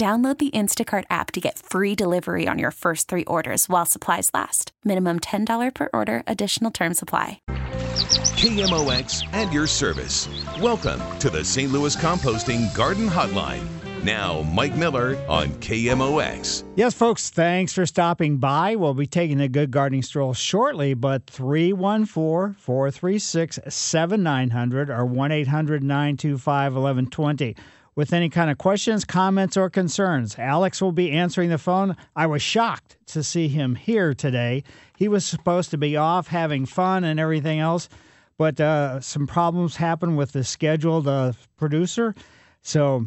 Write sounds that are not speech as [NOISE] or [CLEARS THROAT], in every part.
Download the Instacart app to get free delivery on your first three orders while supplies last. Minimum $10 per order, additional term supply. KMOX and your service. Welcome to the St. Louis Composting Garden Hotline. Now, Mike Miller on KMOX. Yes, folks, thanks for stopping by. We'll be taking a good gardening stroll shortly, but 314 436 7900 or 1 800 925 1120 with any kind of questions, comments, or concerns. Alex will be answering the phone. I was shocked to see him here today. He was supposed to be off having fun and everything else, but uh, some problems happened with the scheduled uh, producer. So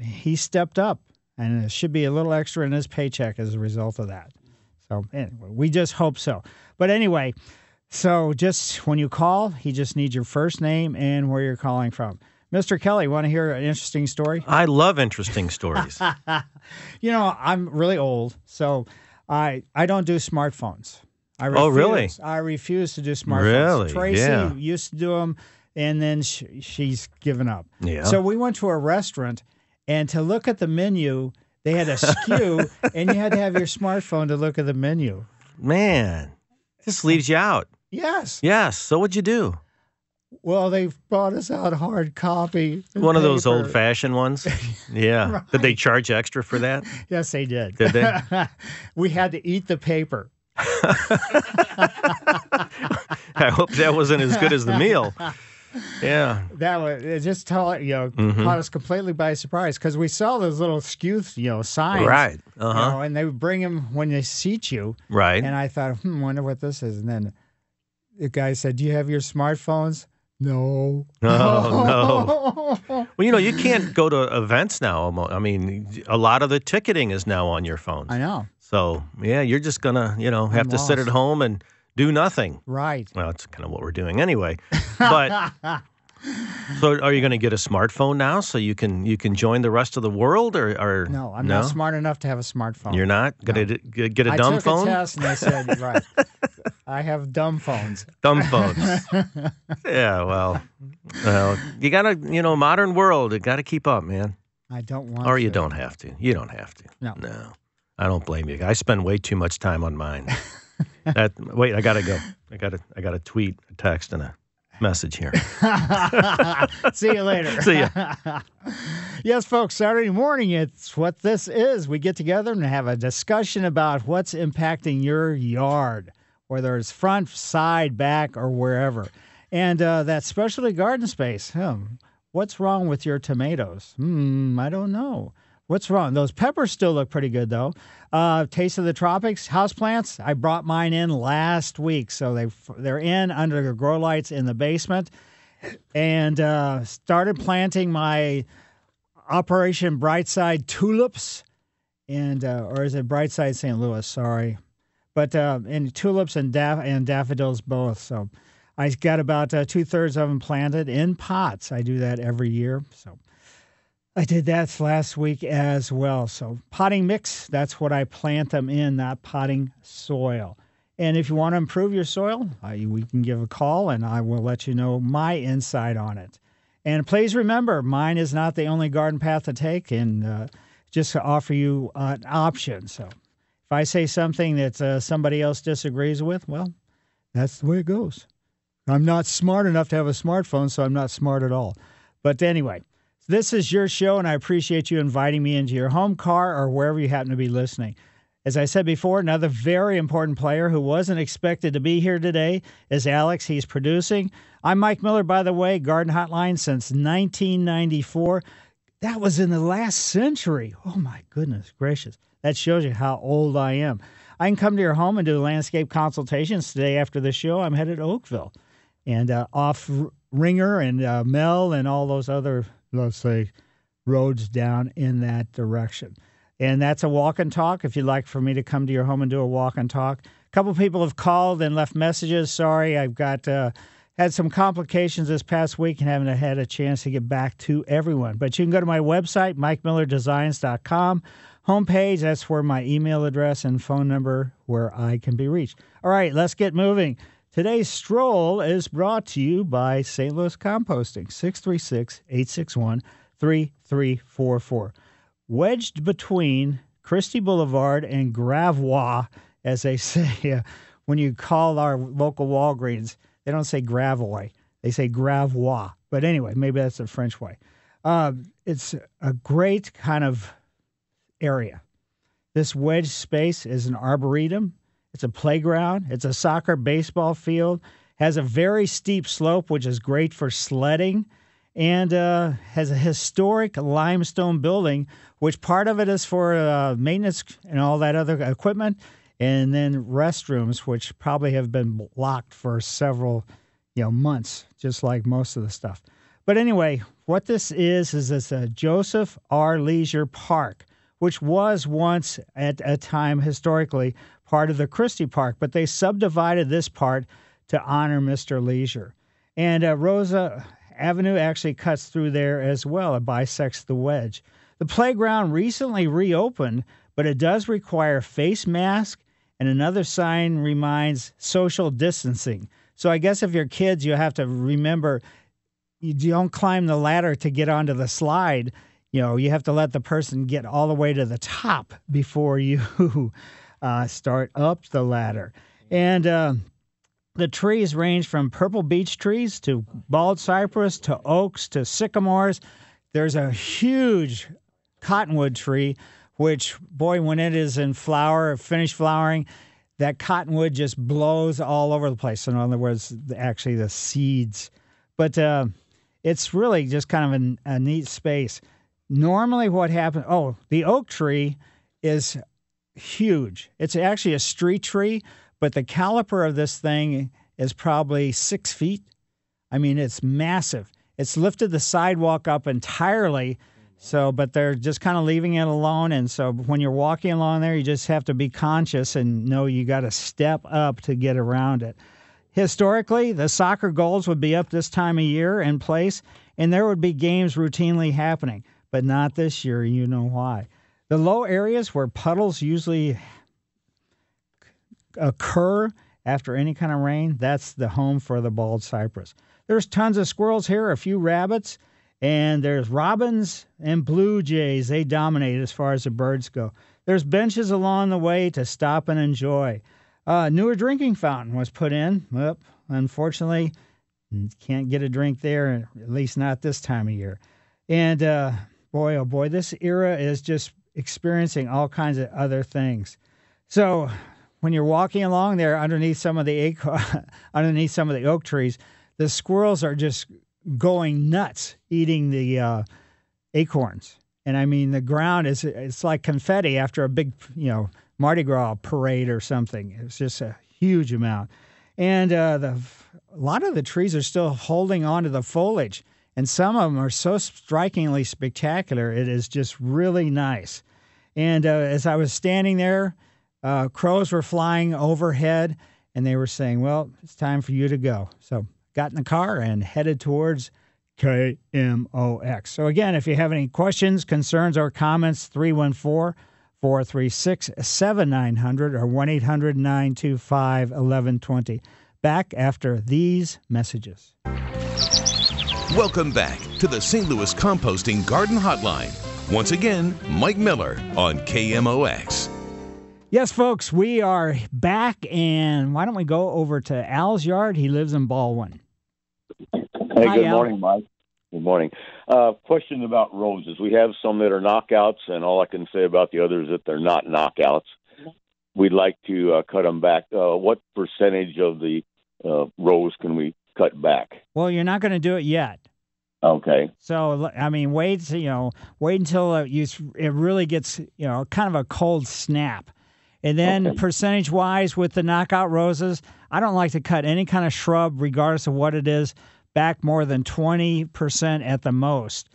he stepped up, and it should be a little extra in his paycheck as a result of that. So anyway, we just hope so. But anyway, so just when you call, he just needs your first name and where you're calling from. Mr. Kelly, want to hear an interesting story? I love interesting stories. [LAUGHS] you know, I'm really old, so I I don't do smartphones. I refuse, Oh, really? I refuse to do smartphones. Really? Tracy Yeah. used to do them, and then sh she's given up. Yeah. So we went to a restaurant, and to look at the menu, they had a skew, [LAUGHS] and you had to have your smartphone to look at the menu. Man, this leaves you out. Yes. Yes. So what'd you do? Well, they brought us out hard copy. One of those old fashioned ones? [LAUGHS] Yeah. Did they charge extra for that? [LAUGHS] Yes, they did. Did they? [LAUGHS] we had to eat the paper. I hope that wasn't as good as the meal. Yeah. That was it just tell you know Mm-hmm. caught us completely by surprise because we saw those little skew you know signs Right. Uh huh. know, and they would bring them when they seat you Right. and I thought hmm wonder what this is and then the guy said do you have your smartphones no Oh, no. [LAUGHS] Well, you know, you can't go to events now. I mean, a lot of the ticketing is now on your phone. I know So, yeah, you're just going to, you know, have I'm to sit at home and do nothing. right Well, that's kind of what we're doing anyway. [LAUGHS] But [LAUGHS] [LAUGHS] so, are you going to get a smartphone now so you can you can join the rest of the world, or, or no I'm no? not smart enough to have a smartphone You're not going to get a I dumb took phone. a test and they said right [LAUGHS] I have dumb phones Dumb phones. yeah. Well, well, you got to you know modern world. You got to keep up, man. I don't want Or you to. don't have to. You don't have to. No. No. I don't blame you. I spend way too much time on mine. [LAUGHS] that wait, I gotta go. I gotta I gotta tweet, a text, and a message here. [LAUGHS] See you later. [LAUGHS] See ya. [LAUGHS] yes, folks, Saturday morning, it's what this is. We get together and have a discussion about what's impacting your yard, whether it's front, side, back, or wherever. And uh, that specialty garden space, hmm, what's wrong with your tomatoes? Hmm, I don't know. What's wrong? Those peppers still look pretty good, though. Uh, Taste of the Tropics houseplants. I brought mine in last week, so they they're in under the grow lights in the basement and uh, started planting my Operation Brightside tulips, and uh, or is it Brightside St. Louis? Sorry, but uh, and tulips and daff- and daffodils both. So I got about uh, two thirds of them planted in pots. I do that every year. So I did that last week as well. So potting mix, that's what I plant them in, not potting soil. And if you want to improve your soil, uh, we can give a call and I will let you know my insight on it. And please remember, mine is not the only garden path to take, and uh, just to offer you an option. So if I say something that uh, somebody else disagrees with, well, that's the way it goes. I'm not smart enough to have a smartphone, so I'm not smart at all. But anyway, This is your show, and I appreciate you inviting me into your home car or wherever you happen to be listening. As I said before, another very important player who wasn't expected to be here today is Alex. He's producing. I'm Mike Miller, by the way, Garden Hotline since 1994. That was in the last century. Oh, my goodness gracious. That shows you how old I am. I can come to your home and do landscape consultations. Today, after the show, I'm headed to Oakville and uh, off Ringer and uh, Mel and all those other, let's say, roads down in that direction. And that's a walk and talk. If you'd like for me to come to your home and do a walk and talk, a couple people have called and left messages. Sorry, I've got uh, had some complications this past week and haven't had a chance to get back to everyone. But you can go to my website, MikeMillerDesigns.com homepage. That's where my email address and phone number where I can be reached. All right, let's get moving. Today's stroll is brought to you by St. Louis Composting, 636 861 3344 wedged between Christy Boulevard and Gravois, as they [LAUGHS] say uh, when you call our local Walgreens. They don't say Gravois, they say Gravois. But anyway, maybe that's the French way. Uh, it's a great kind of area. This wedge space is an arboretum. It's a playground. It's a soccer baseball field. Has a very steep slope, which is great for sledding and uh, has a historic limestone building, which part of it is for uh, maintenance and all that other equipment, and then restrooms, which probably have been locked for several, you know, months, just like most of the stuff. But anyway, what this is is it's a Joseph R. Leisure Park, which was once at a time historically part of the Christy Park, but they subdivided this part to honor Mr. Leisure. And uh, Rosa Avenue actually cuts through there as well. It bisects the wedge. The playground recently reopened, but it does require face mask, and another sign reminds social distancing. So I guess if you're kids, you have to remember you don't climb the ladder to get onto the slide. You know, you have to let the person get all the way to the top before you [LAUGHS] uh, start up the ladder. And uh, the trees range from purple beech trees to bald cypress to oaks to sycamores. There's a huge cottonwood tree, which, boy, when it is in flower, finished flowering, that cottonwood just blows all over the place. In other words, actually the seeds. But uh, it's really just kind of a, a neat space. Normally, what happens, oh, the oak tree is huge. It's actually a street tree, but the caliper of this thing is probably six feet. I mean, it's massive. It's lifted the sidewalk up entirely. So, but they're just kind of leaving it alone. And so when you're walking along there, you just have to be conscious and know you got to step up to get around it. Historically, the soccer goals would be up this time of year in place, and there would be games routinely happening, but not this year. You know why. The low areas where puddles usually occur after any kind of rain, that's the home for the bald cypress. There's tons of squirrels here, a few rabbits, and there's robins and blue jays. They dominate as far as the birds go. There's benches along the way to stop and enjoy. Uh, newer drinking fountain was put in. Well, unfortunately, can't get a drink there, at least not this time of year. And uh, boy, oh boy, this era is just experiencing all kinds of other things. So when you're walking along there underneath some of the [LAUGHS] underneath some of the oak trees, the squirrels are just going nuts eating the uh, acorns. And I mean, the ground is it's like confetti after a big, you know, Mardi Gras parade or something. It's just a huge amount. And uh, the a lot of the trees are still holding on to the foliage, and some of them are so strikingly spectacular. It is just really nice. And uh, as I was standing there, uh, crows were flying overhead, and they were saying, Well, it's time for you to go. So got in the car and headed towards KMOX. So, again, if you have any questions, concerns, or comments, 314 436 7900 or 1 800 925 1120. Back after these messages. Welcome back to the St. Louis Composting Garden Hotline. Once again, Mike Miller on KMOX. Yes, folks, we are back, and why don't we go over to Al's yard? He lives in Ballwin. Hey, Hi, good Al. morning, Mike. Good morning. Uh, question about roses. We have some that are knockouts, and all I can say about the others is that they're not knockouts. We'd like to uh, cut them back. Uh, what percentage of the uh, rose can we cut back? Well, you're not going to do it yet. Okay. So I mean, wait. You know, wait until it, you, it really gets you know kind of a cold snap, and then Okay. percentage wise with the knockout roses, I don't like to cut any kind of shrub, regardless of what it is, back more than twenty percent at the most.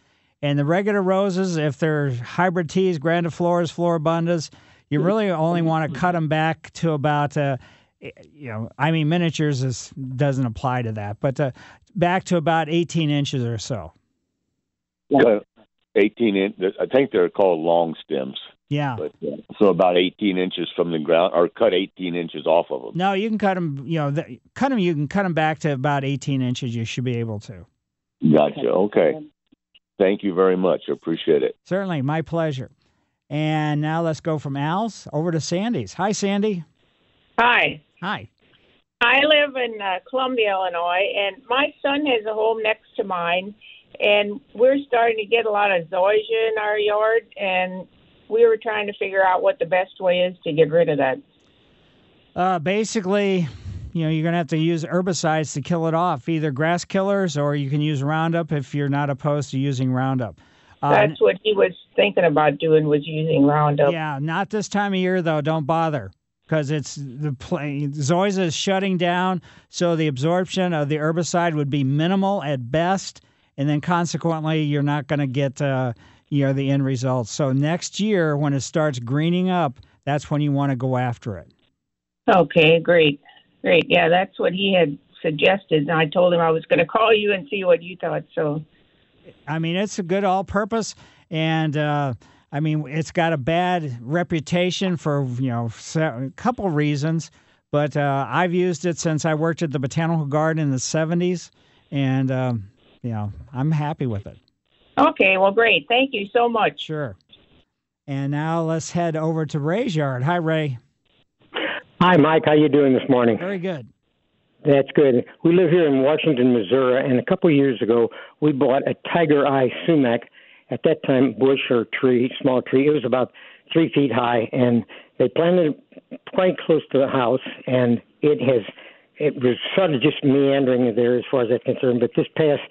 And the regular roses, if they're hybrid teas, grandifloras, floribundas, you really only want to cut them back to about. Uh, you know, I mean, miniatures is, doesn't apply to that, but uh, back to about 18 inches or so. Uh, 18 inch. I think they're called long stems. Yeah. But uh, so about 18 inches from the ground, or cut 18 inches off of them. No, you can cut them. You know, the, cut them. You can cut them back to about 18 inches. You should be able to. Gotcha. Okay. Thank you very much. I appreciate it. Certainly, my pleasure. And now let's go from Al's over to Sandy's. Hi, Sandy. Hi. Hi. I live in uh, Columbia, Illinois, and my son has a home next to mine, and we're starting to get a lot of zoysia in our yard, and we were trying to figure out what the best way is to get rid of that. Uh, basically, you know, you're going to have to use herbicides to kill it off, either grass killers or you can use Roundup if you're not opposed to using Roundup. Uh, That's what he was thinking about doing was using Roundup. Yeah, not this time of year though. Don't bother because it's the play. Zoysia is shutting down, so the absorption of the herbicide would be minimal at best, and then consequently, you're not going to get uh, you know the end results. So next year, when it starts greening up, that's when you want to go after it. Okay, great. Great. Yeah, that's what he had suggested, and I told him I was going to call you and see what you thought. So, I mean, it's a good all-purpose, and uh, I mean, it's got a bad reputation for you know a couple reasons. But uh, I've used it since I worked at the botanical garden in the '70s, and um, you know, I'm happy with it. okay, well, great. Thank you so much. Sure. And now let's head over to Ray's yard. Hi, Ray. Hi, Mike. How you doing this morning? Very good. That's good. We live here in Washington, Missouri, and a couple of years ago, we bought a tiger eye sumac. At that time, bush or tree, small tree. It was about three feet high, and they planted it quite close to the house. And it has, it was sort of just meandering there as far as that's concerned. But this past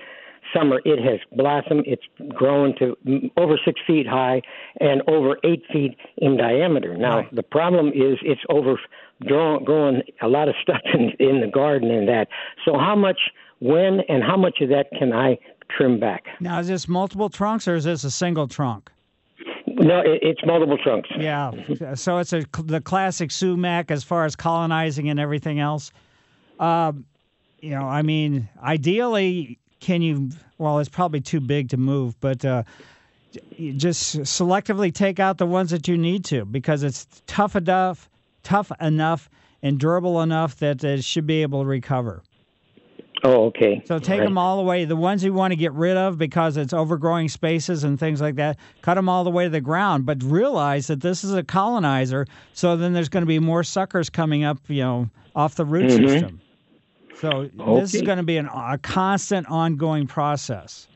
summer, it has blossomed. It's grown to over six feet high and over eight feet in diameter. Now, Right. the problem is it's over growing a lot of stuff [LAUGHS] in, in the garden and that. So, how much, when, and how much of that can I trim back? Now, is this multiple trunks or is this a single trunk? No, it, it's multiple trunks. Yeah. [LAUGHS] So it's a the classic sumac as far as colonizing and everything else. Um, you know, I mean, ideally, can you? Well, it's probably too big to move, but uh, just selectively take out the ones that you need to because it's tough enough, tough enough, and durable enough that it should be able to recover. Oh, okay. So take Right. them all the way. The ones you want to get rid of because it's overgrowing spaces and things like that, cut them all the way to the ground. But realize that this is a colonizer, so then there's going to be more suckers coming up, you know, off the root Mhm. system. So this is going to be an, a constant, ongoing process.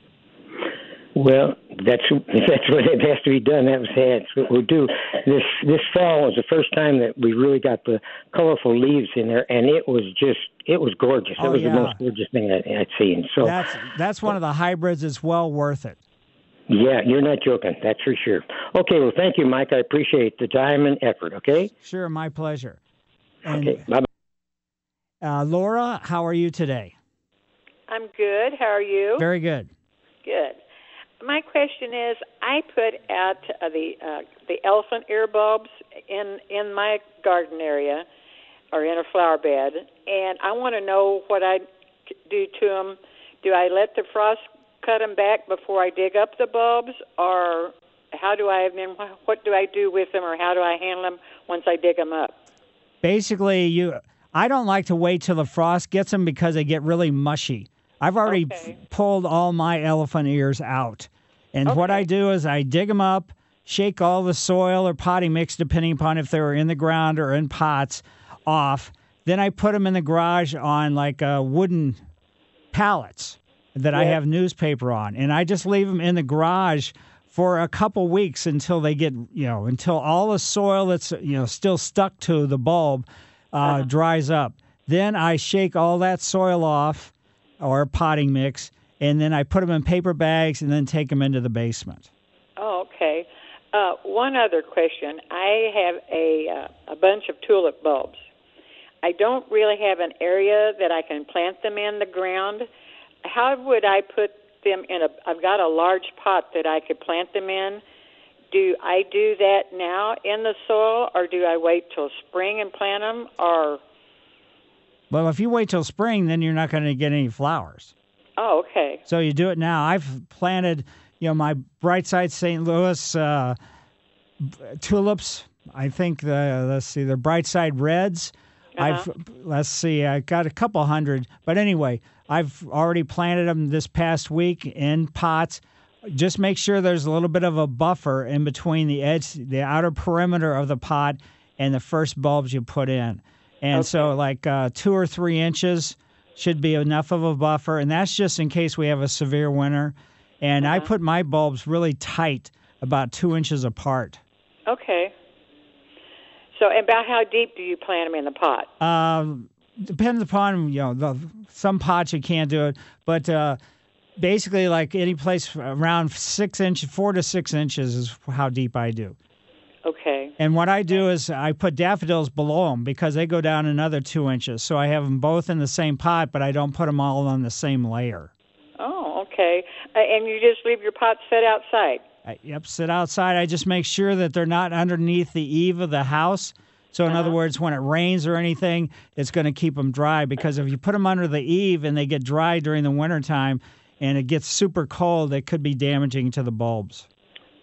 Well, that's [LAUGHS] that's what it has to be done. That was that's what we'll do. This this fall was the first time that we really got the colorful leaves in there, and it was just it was gorgeous. Oh, it was yeah. the most gorgeous thing that I'd seen. So That's that's one of the hybrids. It's well worth it. yeah, you're not joking. That's for sure. Okay, well, thank you, Mike. I appreciate the time and effort. Okay. Sure, my pleasure. And Okay. Bye. uh, Laura, how are you today? I'm good. How are you? Very good. Good. My question is, I put out uh, the uh, the elephant ear bulbs in in my garden area, or in a flower bed, and I want to know what I do to them. Do I let the frost cut them back before I dig up the bulbs, or how do I? Mean, what do I do with them, or how do I handle them once I dig them up? basically you i don't like to wait till the frost gets them because they get really mushy i've already Okay. f- pulled all my elephant ears out and what i do is i dig them up shake all the soil or potting mix depending upon if they were in the ground or in pots off. Then i put them in the garage on like uh, wooden pallets that I have newspaper on, and I just leave them in the garage for a couple weeks until they get you know until all the soil that's you know still stuck to the bulb uh, dries up. Then I shake all that soil off or potting mix, and then I put them in paper bags and then take them into the basement. Oh, okay. Uh, one other question. I have a uh, a bunch of tulip bulbs. I don't really have an area that I can plant them in the ground. How would I put them in a? I've got a large pot that I could plant them in. Do I do that now in the soil, or do I wait till spring and plant them, or? Well, if you wait till spring, then you're not going to get any flowers. Oh, okay. So you do it now. I've planted, you know, my Brightside St. Louis uh, tulips. I think the let's see, the Brightside Reds. I've let's see, I got a couple hundred, but anyway, I've already planted them this past week in pots. Just make sure there's a little bit of a buffer in between the edge, the outer perimeter of the pot, and the first bulbs you put in. And so, like uh, two or three inches should be enough of a buffer, and that's just in case we have a severe winter. And I put my bulbs really tight, about two inches apart. Okay. So, about how deep do you plant them in the pot? Um, depends upon you know the some pots you can't do it, but uh, basically like any place around six inches, four to six inches is how deep I do. Okay. And what I do is I put daffodils below them because they go down another two inches. So I have them both in the same pot, but I don't put them all on the same layer. Oh, okay. Uh, and you just leave your pot set outside. I, yep, sit outside. I just make sure that they're not underneath the eave of the house. So, in other words, when it rains or anything, it's going to keep them dry because if you put them under the eave and they get dry during the wintertime and it gets super cold, it could be damaging to the bulbs.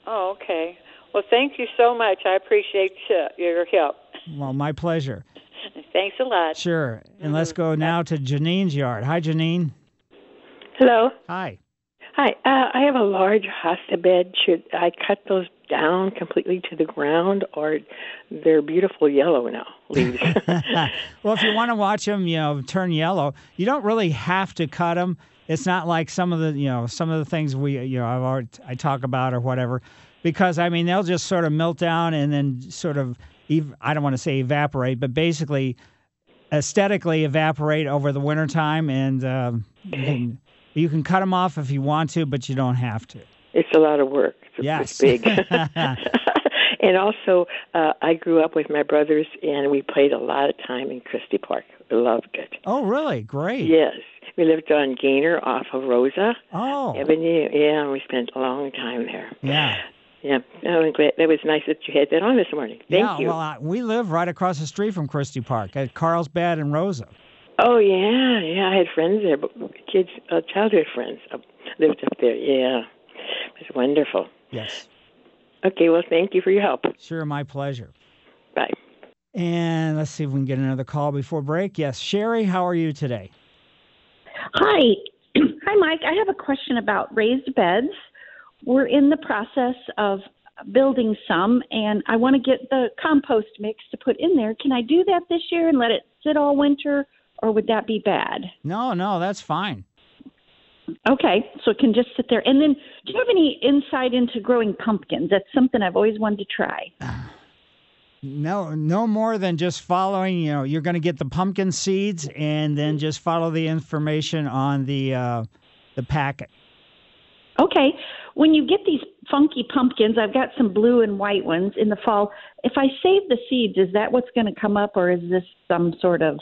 Oh, okay. Well, thank you so much. I appreciate uh, your help. Well, my pleasure. [LAUGHS] Thanks a lot. Sure. And let's go now to Janine's yard. Hi, Janine. Hello. Hi. Hi. Uh, I have a large hosta bed. Should I cut those down completely to the ground, or they're beautiful yellow now [LAUGHS] leaves? [LAUGHS] well, if you want to watch them, you know, turn yellow, you don't really have to cut them. It's not like some of the, you know, some of the things we, you know, I've already, I talk about or whatever, because I mean they'll just sort of melt down and then sort of, ev- I don't want to say evaporate, but basically, aesthetically evaporate over the wintertime, and um, you, can, you can cut them off if you want to, but you don't have to. it's a lot of work. It's, Yes. big. [LAUGHS] [LAUGHS] and also, uh, I grew up with my brothers, and we played a lot of time in Christy Park. We loved it. Oh, really? Great. Yes. We lived on Gainer off of Rosa Oh, Avenue. Yeah, we spent a long time there. yeah. Yeah, oh, I'm glad. That was nice that you had that on this morning. Thank yeah, you. well, uh, we live right across the street from Christy Park at Carlsbad and Rosa. Oh yeah, yeah. I had friends there, but kids, uh, childhood friends, uh, lived up there. Yeah, it was wonderful. Yes. Okay, well, thank you for your help. Sure, my pleasure. Bye. And let's see if we can get another call before break. Yes, Sherry, how are you today? Hi. [CLEARS THROAT] Hi, Mike. I have a question about raised beds. We're in the process of building some, and I want to get the compost mix to put in there. Can I do that this year and let it sit all winter, or would that be bad? No, no, that's fine. Okay, so it can just sit there. And then, do you have any insight into growing pumpkins? That's something I've always wanted to try. [SIGHS] No, no more than just following. You know, you're going to get the pumpkin seeds, and then just follow the information on the uh, the packet. Okay. When you get these funky pumpkins, I've got some blue and white ones in the fall. If I save the seeds, is that what's going to come up, or is this some sort of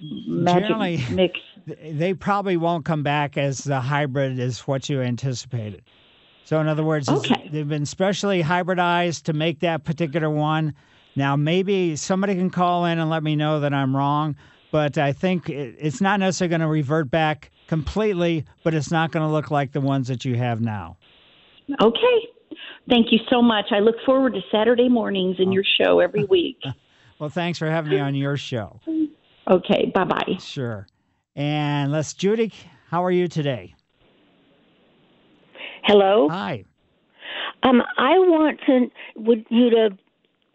magic Generally- mix? [LAUGHS] They probably won't come back as the hybrid is what you anticipated. So, in other words, Okay. they've been specially hybridized to make that particular one. Now, maybe somebody can call in and let me know that I'm wrong, but I think it's not necessarily going to revert back completely, but it's not going to look like the ones that you have now. Okay. Thank you so much. I look forward to Saturday mornings in your show every week. [LAUGHS] Well, thanks for having me on your show. Okay. Bye bye. Sure. And let's, Judy, how are you today? Hello. Hi. Um, I want to would you to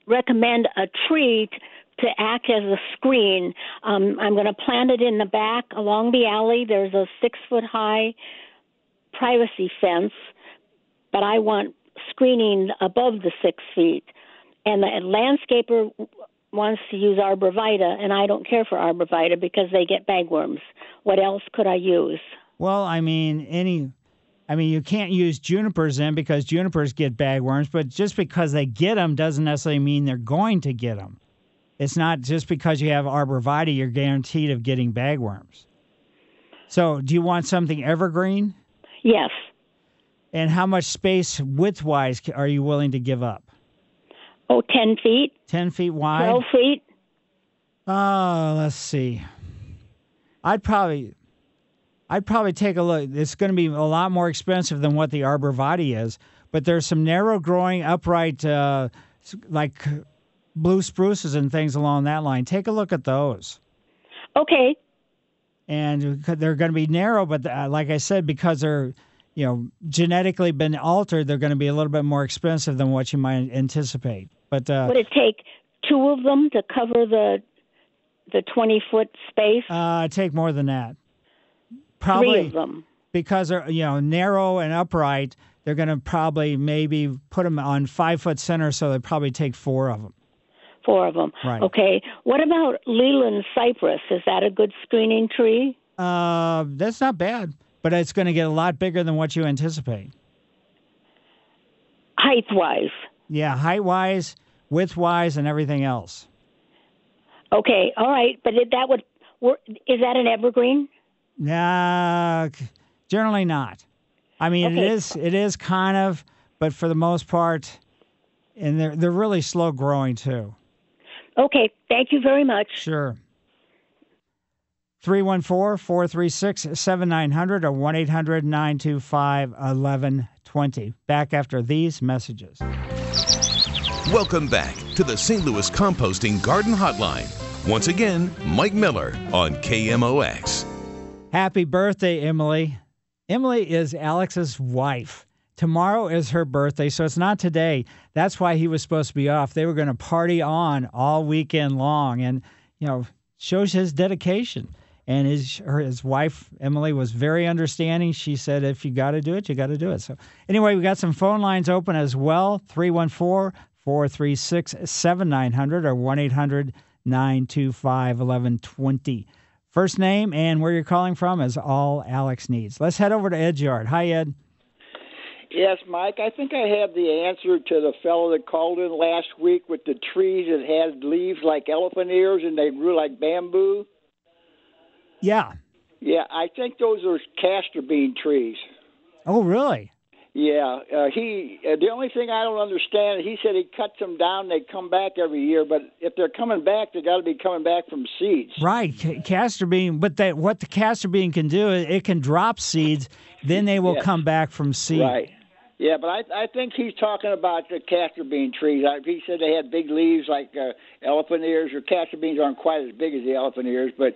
recommend a tree t- to act as a screen. Um, I'm going to plant it in the back along the alley. There's a six foot high privacy fence, but I want screening above the six feet. And the landscaper wants to use arborvitae, and I don't care for arborvitae because they get bagworms. What else could I use? Well, I mean, any. I mean, you can't use junipers in because junipers get bagworms, but just because they get them doesn't necessarily mean they're going to get them. It's not just because you have arborvitae you're guaranteed of getting bagworms. So, do you want something evergreen? Yes. And how much space width-wise are you willing to give up? Oh, 10 feet. 10 feet wide? 12 feet. Oh, let's see. I'd probably I'd probably take a look. It's going to be a lot more expensive than what the arborvitae is, but there's some narrow growing upright uh, like blue spruces and things along that line. Take a look at those. Okay. And they're going to be narrow, but uh, like I said, because they're you know genetically been altered, they're going to be a little bit more expensive than what you might anticipate. But uh, would it take two of them to cover the the twenty foot space? Uh, take more than that. Probably Three of them. because they're you know narrow and upright. They're going to probably maybe put them on five foot center, so they probably take four of them. Four of them. Right. Okay. What about Leyland cypress? Is that a good screening tree? Uh, that's not bad, but it's going to get a lot bigger than what you anticipate. Height wise. Yeah, height wise, width wise, and everything else. Okay. All right. But that would. Is that an evergreen? Nah, generally not. I mean, Okay. it is. It is kind of, but for the most part, and they're they're really slow growing too. Okay. Thank you very much. Sure. 314 436 7900 or 1 800 925 1120. Back after these messages. Welcome back to the St. Louis Composting Garden Hotline. Once again, Mike Miller on KMOX. Happy birthday, Emily. Emily is Alex's wife. Tomorrow is her birthday, so it's not today. That's why he was supposed to be off. They were going to party on all weekend long, and you know shows his dedication. And his her, his wife Emily was very understanding. She said, "If you got to do it, you got to do it." So anyway, we got some phone lines open as well: 314-436-7900 or 1 800 925 1120. First name and where you're calling from is all Alex needs. Let's head over to Ed's yard. Hi, Ed. Yes, Mike. I think I have the answer to the fellow that called in last week with the trees that had leaves like elephant ears and they grew like bamboo. Yeah. Yeah, I think those are castor bean trees. Oh, really? Yeah, uh, he. Uh, the only thing I don't understand, he said he cuts them down. They come back every year, but if they're coming back, they got to be coming back from seeds. Right, ca- castor bean. But that what the castor bean can do, is it can drop seeds, then they will Yes. come back from seed. Right. Yeah, but I I think he's talking about the castor bean trees. I, he said they had big leaves like uh, elephant ears. Or castor beans aren't quite as big as the elephant ears, but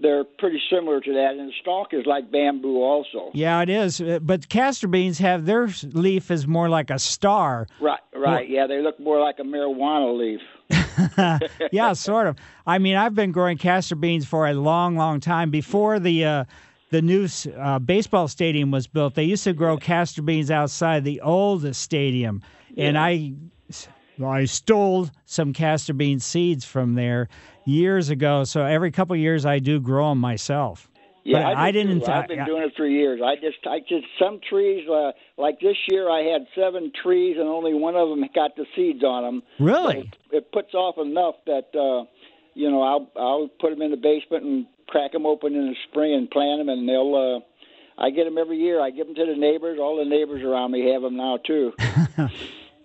they're pretty similar to that. And the stalk is like bamboo also. Yeah, it is. Uh, But castor beans have their leaf is more like a star. Right, right. Yeah, they look more like a marijuana leaf. [LAUGHS] yeah, sort of. I mean, I've been growing castor beans for a long, long time. Before the uh, the new uh, baseball stadium was built, they used to grow castor beans outside the old stadium, and I I stole some castor bean seeds from there years ago. So every couple of years, I do grow them myself. Yeah, but I, didn't. Too. I've been I- doing it for years. I just, I just some trees uh, like this year. I had seven trees, and only one of them got the seeds on them. Really? It puts off enough that uh, you know I'll I'll put them in the basement and crack them open in the spring and plant them, and they'll. Uh, I get them every year. I give them to the neighbors. All the neighbors around me have them now too. And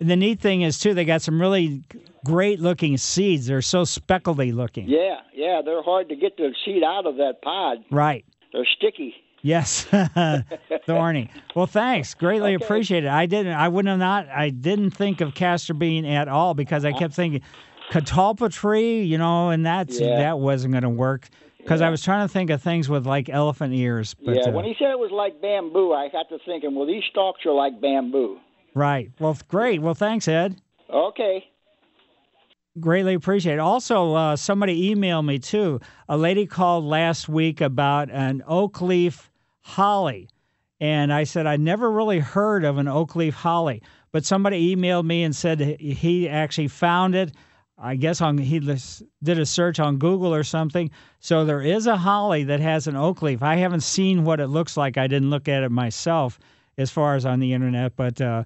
[LAUGHS] the neat thing is too, they got some really great looking seeds. They're so speckledy looking. yeah, yeah, they're hard to get the seed out of that pod. Right. They're sticky. Yes, [LAUGHS] thorny. Well, thanks. Greatly appreciate it. I didn't. I wouldn't have not. I didn't think of castor bean at all because I kept thinking catalpa tree. You know, and that's Yeah. that wasn't going to work because I was trying to think of things with like elephant ears. But yeah, uh, when he said it was like bamboo, I got to thinking, well, these stalks are like bamboo. right. Well, great. Well, thanks, Ed. Okay. Greatly appreciate it. Also, uh, somebody emailed me too. A lady called last week about an oak leaf holly. And I said, I never really heard of an oak leaf holly. But somebody emailed me and said he actually found it. I guess on he did a search on Google or something. So there is a holly that has an oak leaf. I haven't seen what it looks like. I didn't look at it myself as far as on the internet. But uh,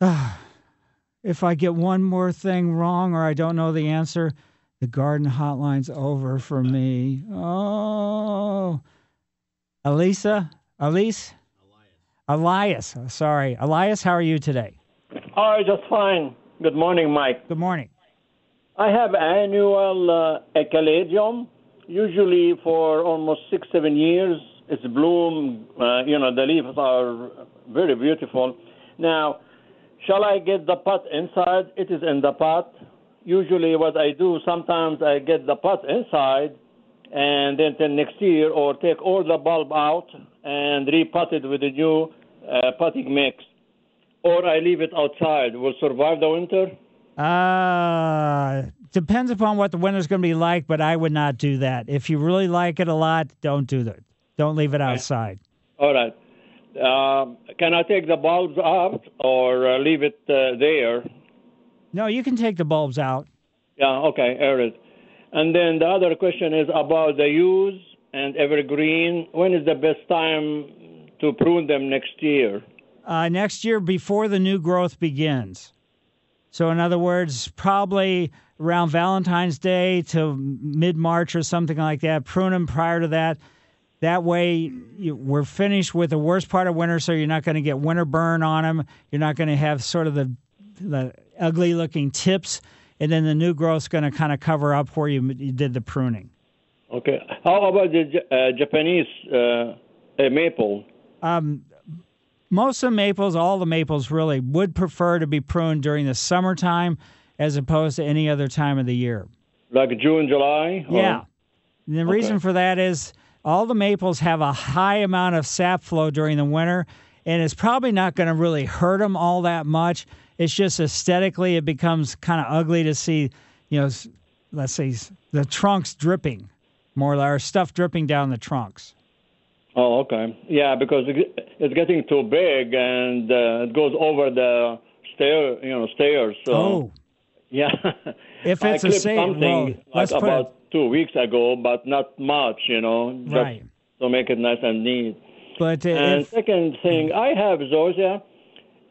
uh, [SIGHS] if I get one more thing wrong or I don't know the answer, the garden hotline's over for me. Oh, Elisa, Elise, Elias. Elias. Sorry, Elias. How are you today? Oh, just fine. Good morning, Mike. Good morning. I have annual uh, echinacea, usually for almost six, seven years. It's bloom. Uh, you know, the leaves are very beautiful. Now, Shall I get the pot inside? It is in the pot. Usually, what I do, sometimes I get the pot inside, and then till next year, or take all the bulb out and repot it with a new uh, potting mix, or I leave it outside. Will survive the winter? Uh, depends upon what the winter's going to be like, but I would not do that. If you really like it a lot, don't do that. Don't leave it outside. All right. Uh, can I take the bulbs out or uh, leave it uh, there? No, you can take the bulbs out. Yeah, okay, Eric. And then the other question is about the yews and evergreen. When is the best time to prune them next year? Uh, next year, before the new growth begins. So, in other words, probably around Valentine's Day to mid March or something like that. Prune them prior to that. That way, you, we're finished with the worst part of winter, so you're not going to get winter burn on them. You're not going to have sort of the the ugly looking tips, and then the new growth's going to kind of cover up where you, you did the pruning. Okay. How about the uh, Japanese uh, maple? Um, most of the maples, all the maples really, would prefer to be pruned during the summertime as opposed to any other time of the year. Like June, July? Or? Yeah. And the okay. reason for that is all the maples have a high amount of sap flow during the winter, and it's probably not going to really hurt them all that much. It's just aesthetically, it becomes kind of ugly to see, you know, let's say the trunks dripping, more or stuff dripping down the trunks. Oh, okay. Yeah, because it's getting too big and uh, it goes over the stair, you know, stairs. So, oh. Yeah. [LAUGHS] If it's I a safe, well, like about two weeks ago, but not much, you know, right. to make it nice and neat. But uh, and if, second thing, I have zoysia,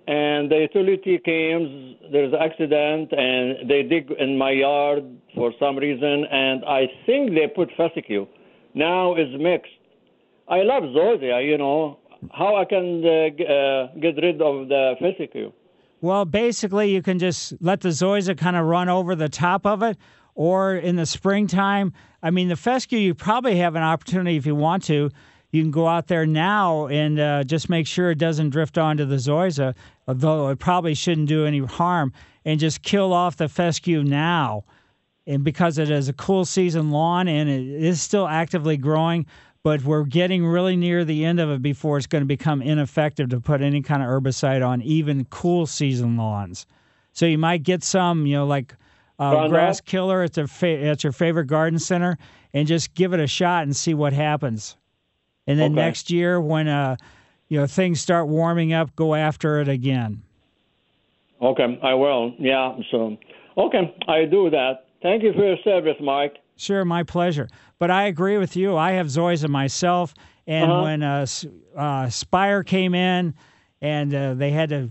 and the utility came. There's an accident, and they dig in my yard for some reason, and I think they put fescue. Now it's mixed. I love zoysia, you know. How I can uh, uh, get rid of the fescue? Well, basically, you can just let the zoysia kind of run over the top of it, or in the springtime. I mean, the fescue, you probably have an opportunity if you want to. You can go out there now and uh, just make sure it doesn't drift onto the zoysia, although it probably shouldn't do any harm, and just kill off the fescue now. And because it is a cool season lawn and it is still actively growing, but we're getting really near the end of it before it's going to become ineffective to put any kind of herbicide on even cool season lawns. So you might get some, you know, like uh, grass killer at, the fa- at your favorite garden center and just give it a shot and see what happens. And then okay. next year, when uh, you know things start warming up, go after it again. Okay, I will. Yeah. So, okay, I do that. Thank you for your service, Mike. Sure, my pleasure. But I agree with you. I have zoysia myself, and uh-huh. when uh, uh, Spire came in, and uh, they had to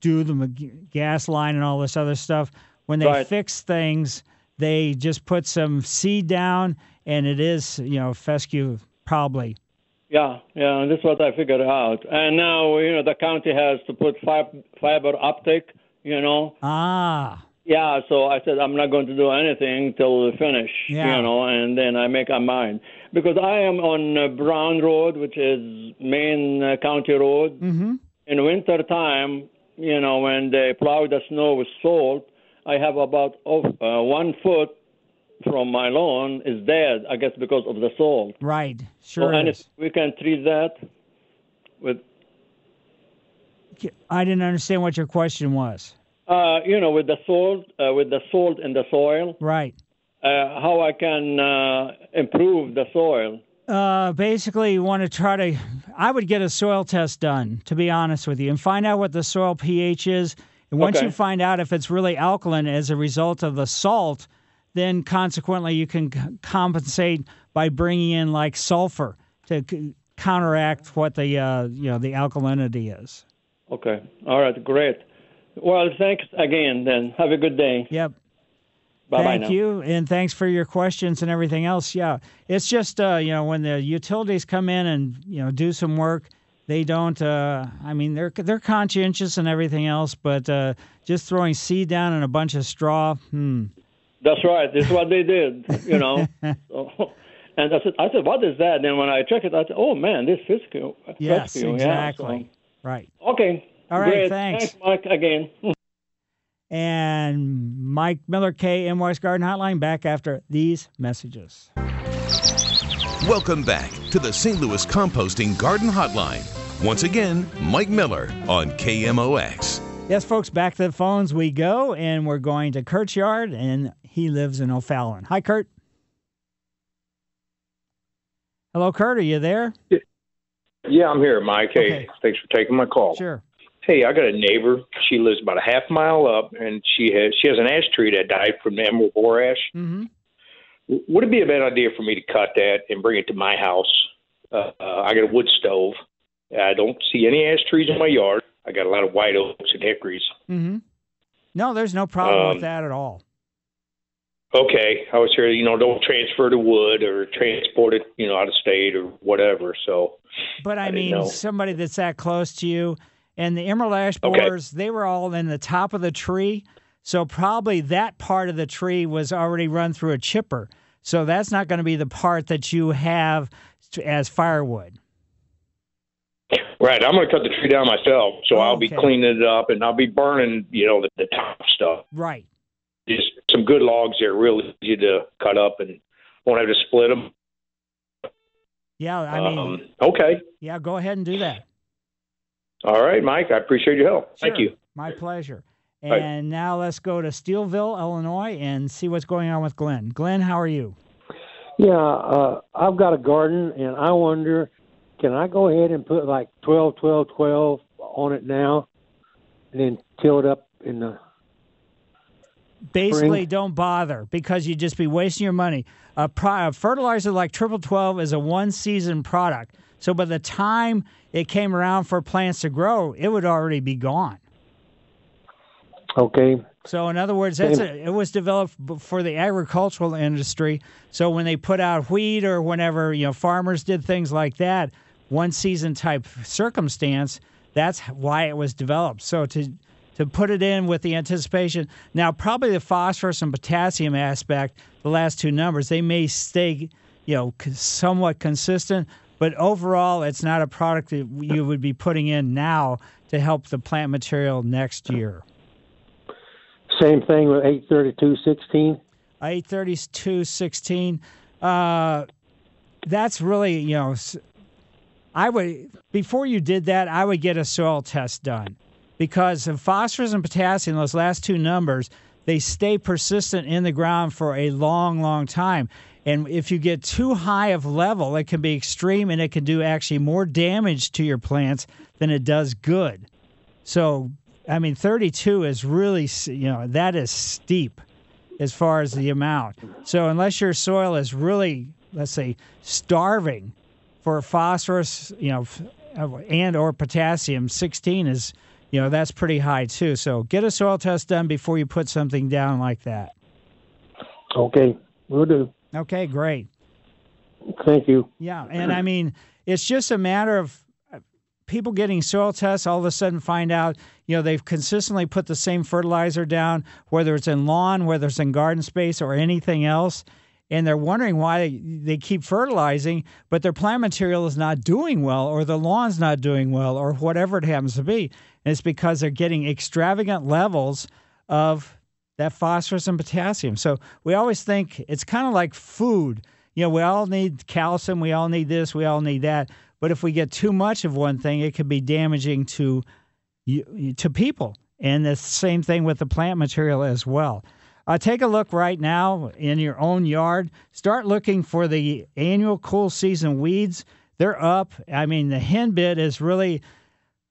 do the gas line and all this other stuff, when they right. fix things, they just put some seed down, and it is you know fescue probably. Yeah, yeah, and that's what I figured out. And now you know the county has to put fiber optic. You know. Ah. Yeah, so I said I'm not going to do anything till we finish, yeah. you know, and then I make a mind because I am on uh, Brown Road, which is main uh, county road. Mm-hmm. In winter time, you know, when they plow the snow with salt, I have about oh, uh, one foot from my lawn is dead. I guess because of the salt. Right. Sure. So, and if we can treat that with. I didn't understand what your question was. Uh, you know, with the salt, uh, with the salt in the soil, Right. uh, how I can uh, improve the soil. Uh, basically, you want to try to. I would get a soil test done, to be honest with you, and find out what the soil pH is. And once Okay. you find out if it's really alkaline as a result of the salt, then consequently you can c- compensate by bringing in like sulfur to c- counteract what the uh, you know the alkalinity is. Okay. All right. Great. Well, thanks again. Then have a good day. Yep. Bye bye Thank now. you, and thanks for your questions and everything else. Yeah, it's just uh, you know when the utilities come in and you know do some work, they don't. Uh, I mean, they're they're conscientious and everything else, but uh, just throwing seed down in a bunch of straw. Hmm. That's right. This is what they did. You know. [LAUGHS] so, and I said, I said, what is that? And then when I checked it, I said, oh man, this fiscal. Yes, rescue. Yeah, exactly. Right. okay. All right, Great. thanks. Mike, again. [LAUGHS] And Mike Miller, KMOX Garden Hotline, back after these messages. Welcome back to the St. Louis Composting Garden Hotline. Once again, Mike Miller on KMOX. Yes, folks, back to the phones we go, and we're going to Kurt's yard, and he lives in O'Fallon. Hi, Kurt. Hello, Kurt. Are you there? Yeah, I'm here, Mike. Hey, Okay. thanks for taking my call. Sure. Hey, I got a neighbor. She lives about a half mile up, and she has she has an ash tree that died from the emerald boar ash. Mm-hmm. Would it be a bad idea for me to cut that and bring it to my house? Uh, uh, I got a wood stove. I don't see any ash trees in my yard. I got a lot of white oaks and hickories. Mm-hmm. No, there's no problem with Um, that at all. Okay, I was here. You know, don't transfer the wood or transport it, you know, out of state or whatever. So, But I, I mean, somebody that's that close to you, and the emerald ash Okay. borers, they were all in the top of the tree. So probably that part of the tree was already run through a chipper. So that's not going to be the part that you have as firewood. right, I'm going to cut the tree down myself. So I'll be cleaning it up and I'll be burning, you know, the, the top stuff. Right. just some good logs there, real easy to cut up, and won't have to split them. Yeah, I mean, um, okay, yeah, go ahead and do that. All right, Mike. I appreciate your help. Thank you. My pleasure. Bye. And now let's go to Steeleville, Illinois, and see what's going on with Glenn. Glenn, how are you? Yeah, uh, I've got a garden, and I wonder, can I go ahead and put like twelve, twelve, twelve on it now, and then till it up in the Basically, Spring. don't bother because you'd just be wasting your money. A, pro- a fertilizer like Triple Twelve is a one-season product, so by the time it came around for plants to grow, it would already be gone. okay? So, in other words, that's a, it was developed for the agricultural industry. So, when they put out wheat or whenever you know farmers did things like that, one season type circumstance, that's why it was developed. So to to put it in with the anticipation now, probably the phosphorus and potassium aspect, the last two numbers, they may stay, you know, somewhat consistent. But overall, it's not a product that you [LAUGHS] would be putting in now to help the plant material next year. Same thing with eight thirty-two sixteen. eight thirty two sixteen. Uh, that's really you know, I would before you did that, I would get a soil test done because of phosphorus and potassium, those last two numbers, they stay persistent in the ground for a long, long time. And if you get too high of level, it can be extreme and it can do actually more damage to your plants than it does good. So, I mean, 32 is really, you know, that is steep as far as the amount. So, unless your soil is really, let's say, starving for phosphorus, you know, and or potassium, 16 is, you know, that's pretty high too. So, get a soil test done before you put something down like that. Okay, we'll do. Okay, great. Thank you. Yeah, and I mean, it's just a matter of uh, people getting soil tests. All of a sudden, find out you know they've consistently put the same fertilizer down, whether it's in lawn, whether it's in garden space, or anything else, and they're wondering why they, they keep fertilizing, but their plant material is not doing well, or the lawn's not doing well, or whatever it happens to be. And it's because they're getting extravagant levels of that phosphorus and potassium. So we always think it's kind of like food. You know, we all need calcium, we all need this, we all need that. But if we get too much of one thing, it could be damaging to to people. And the same thing with the plant material as well. Uh, take a look right now in your own yard. Start looking for the annual cool season weeds. They're up. I mean, the henbit is really,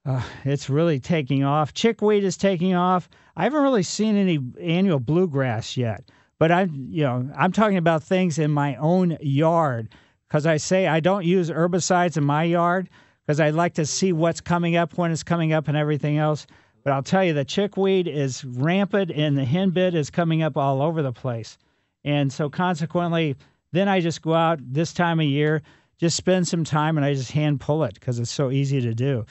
uh, it's really taking off. Chickweed is taking off. I haven't really seen any annual bluegrass yet, but I'm, you know, I'm talking about things in my own yard because I say I don't use herbicides in my yard because I like to see what's coming up when it's coming up and everything else. But I'll tell you, the chickweed is rampant and the henbit is coming up all over the place. And so, consequently, then I just go out this time of year, just spend some time, and I just hand pull it because it's so easy to do.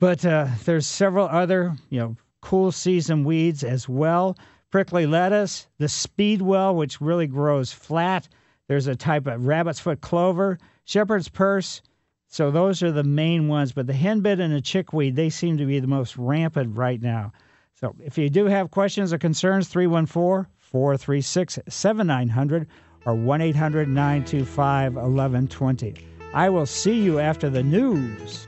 But uh, there's several other, you know, cool season weeds as well. Prickly lettuce, the speedwell, which really grows flat. There's a type of rabbit's foot clover, shepherd's purse, so those are the main ones. But the henbit and the chickweed, they seem to be the most rampant right now. So if you do have questions or concerns, 314 436 7900 or 1 800 925 1120. I will see you after the news.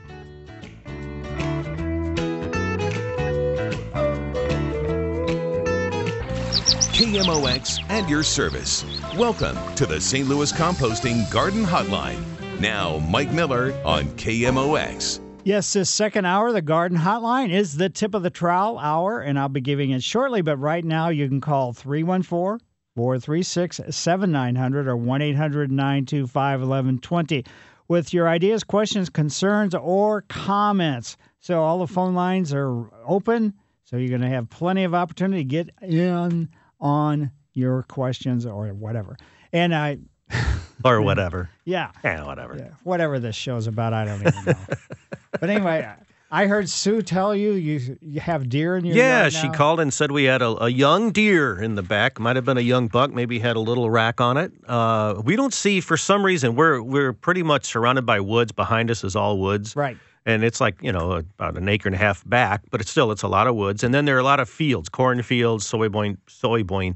KMOX and your service. Welcome to the St. Louis Composting Garden Hotline. Now, Mike Miller on KMOX. Yes, this second hour, the Garden Hotline, is the tip of the trowel hour, and I'll be giving it shortly. But right now, you can call 314 436 7900 or 1 800 925 1120 with your ideas, questions, concerns, or comments. So all the phone lines are open, so you're going to have plenty of opportunity to get in on your questions or whatever. And I. [LAUGHS] or whatever. Yeah. Yeah, whatever. Yeah, whatever this show's about, I don't even know. [LAUGHS] but anyway, I heard Sue tell you you you have deer in your Yeah, she called and said we had a, a young deer in the back. Might have been a young buck. Maybe had a little rack on it. Uh, we don't see for some reason. We're we're pretty much surrounded by woods. Behind us is all woods. Right. And it's like you know about an acre and a half back, but it's still it's a lot of woods. And then there are a lot of fields, cornfields, soybean, soybean.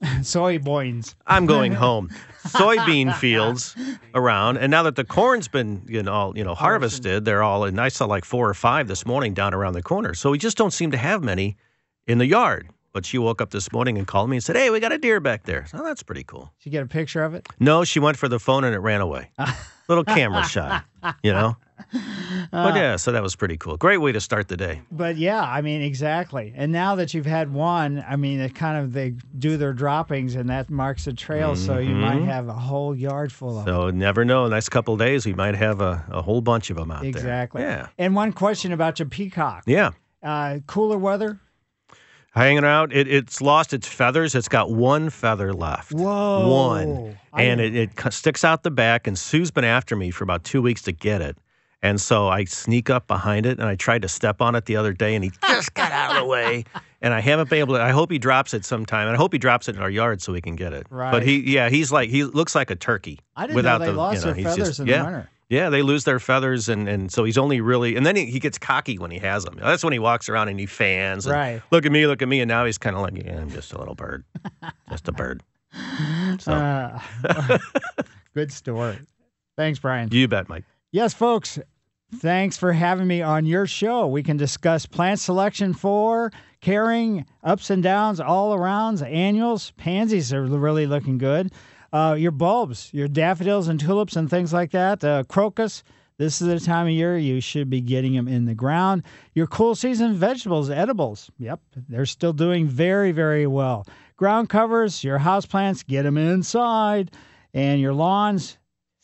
[LAUGHS] Soybeans. I'm going [LAUGHS] home. Soybean fields around, and now that the corn's been you know all, you know harvested, they're all. And I saw like four or five this morning down around the corner. So we just don't seem to have many in the yard. But she woke up this morning and called me and said, "Hey, we got a deer back there." So oh, that's pretty cool. She get a picture of it? No, she went for the phone and it ran away. [LAUGHS] Little camera shot, you know. [LAUGHS] But yeah, so that was pretty cool. Great way to start the day. But yeah, I mean exactly. And now that you've had one, I mean it kind of they do their droppings and that marks a trail, so you might Mhm. have a whole yard full of them. So never know. Next couple of days, we might have a, a whole bunch of them out Exactly. there. Exactly. Yeah. And one question about your peacock. Yeah. Uh, cooler weather. Hanging out. It, it's lost its feathers. It's got one feather left. Whoa. One. And it, it sticks out the back, and Sue's been after me for about two weeks to get it. And so I sneak up behind it, and I tried to step on it the other day, and he [LAUGHS] just got out of the way. And I haven't been able to. I hope he drops it sometime, and I hope he drops it in our yard so we can get it. Right. But he, yeah, he's like he looks like a turkey. I didn't know without they the, lost you know, their feathers just, in the yeah. winter. Yeah, they lose their feathers, and, and so he's only really, and then he, he gets cocky when he has them. That's when he walks around and he fans. And, Right. Look at me, look at me, and now he's kind of like, yeah, I'm just a little bird, just a bird. [LAUGHS] So Uh, [LAUGHS] good story. Thanks, Brian. you bet, Mike. Yes, folks. Thanks for having me on your show. We can discuss plant selection for caring, ups and downs, all arounds, annuals. Pansies are really looking good. Uh, your bulbs, your daffodils and tulips and things like that. Uh, crocus. This is the time of year you should be getting them in the ground. Your cool season vegetables, edibles. Yep, they're still doing very, very well. Ground covers, your house plants, get them inside. And your lawns,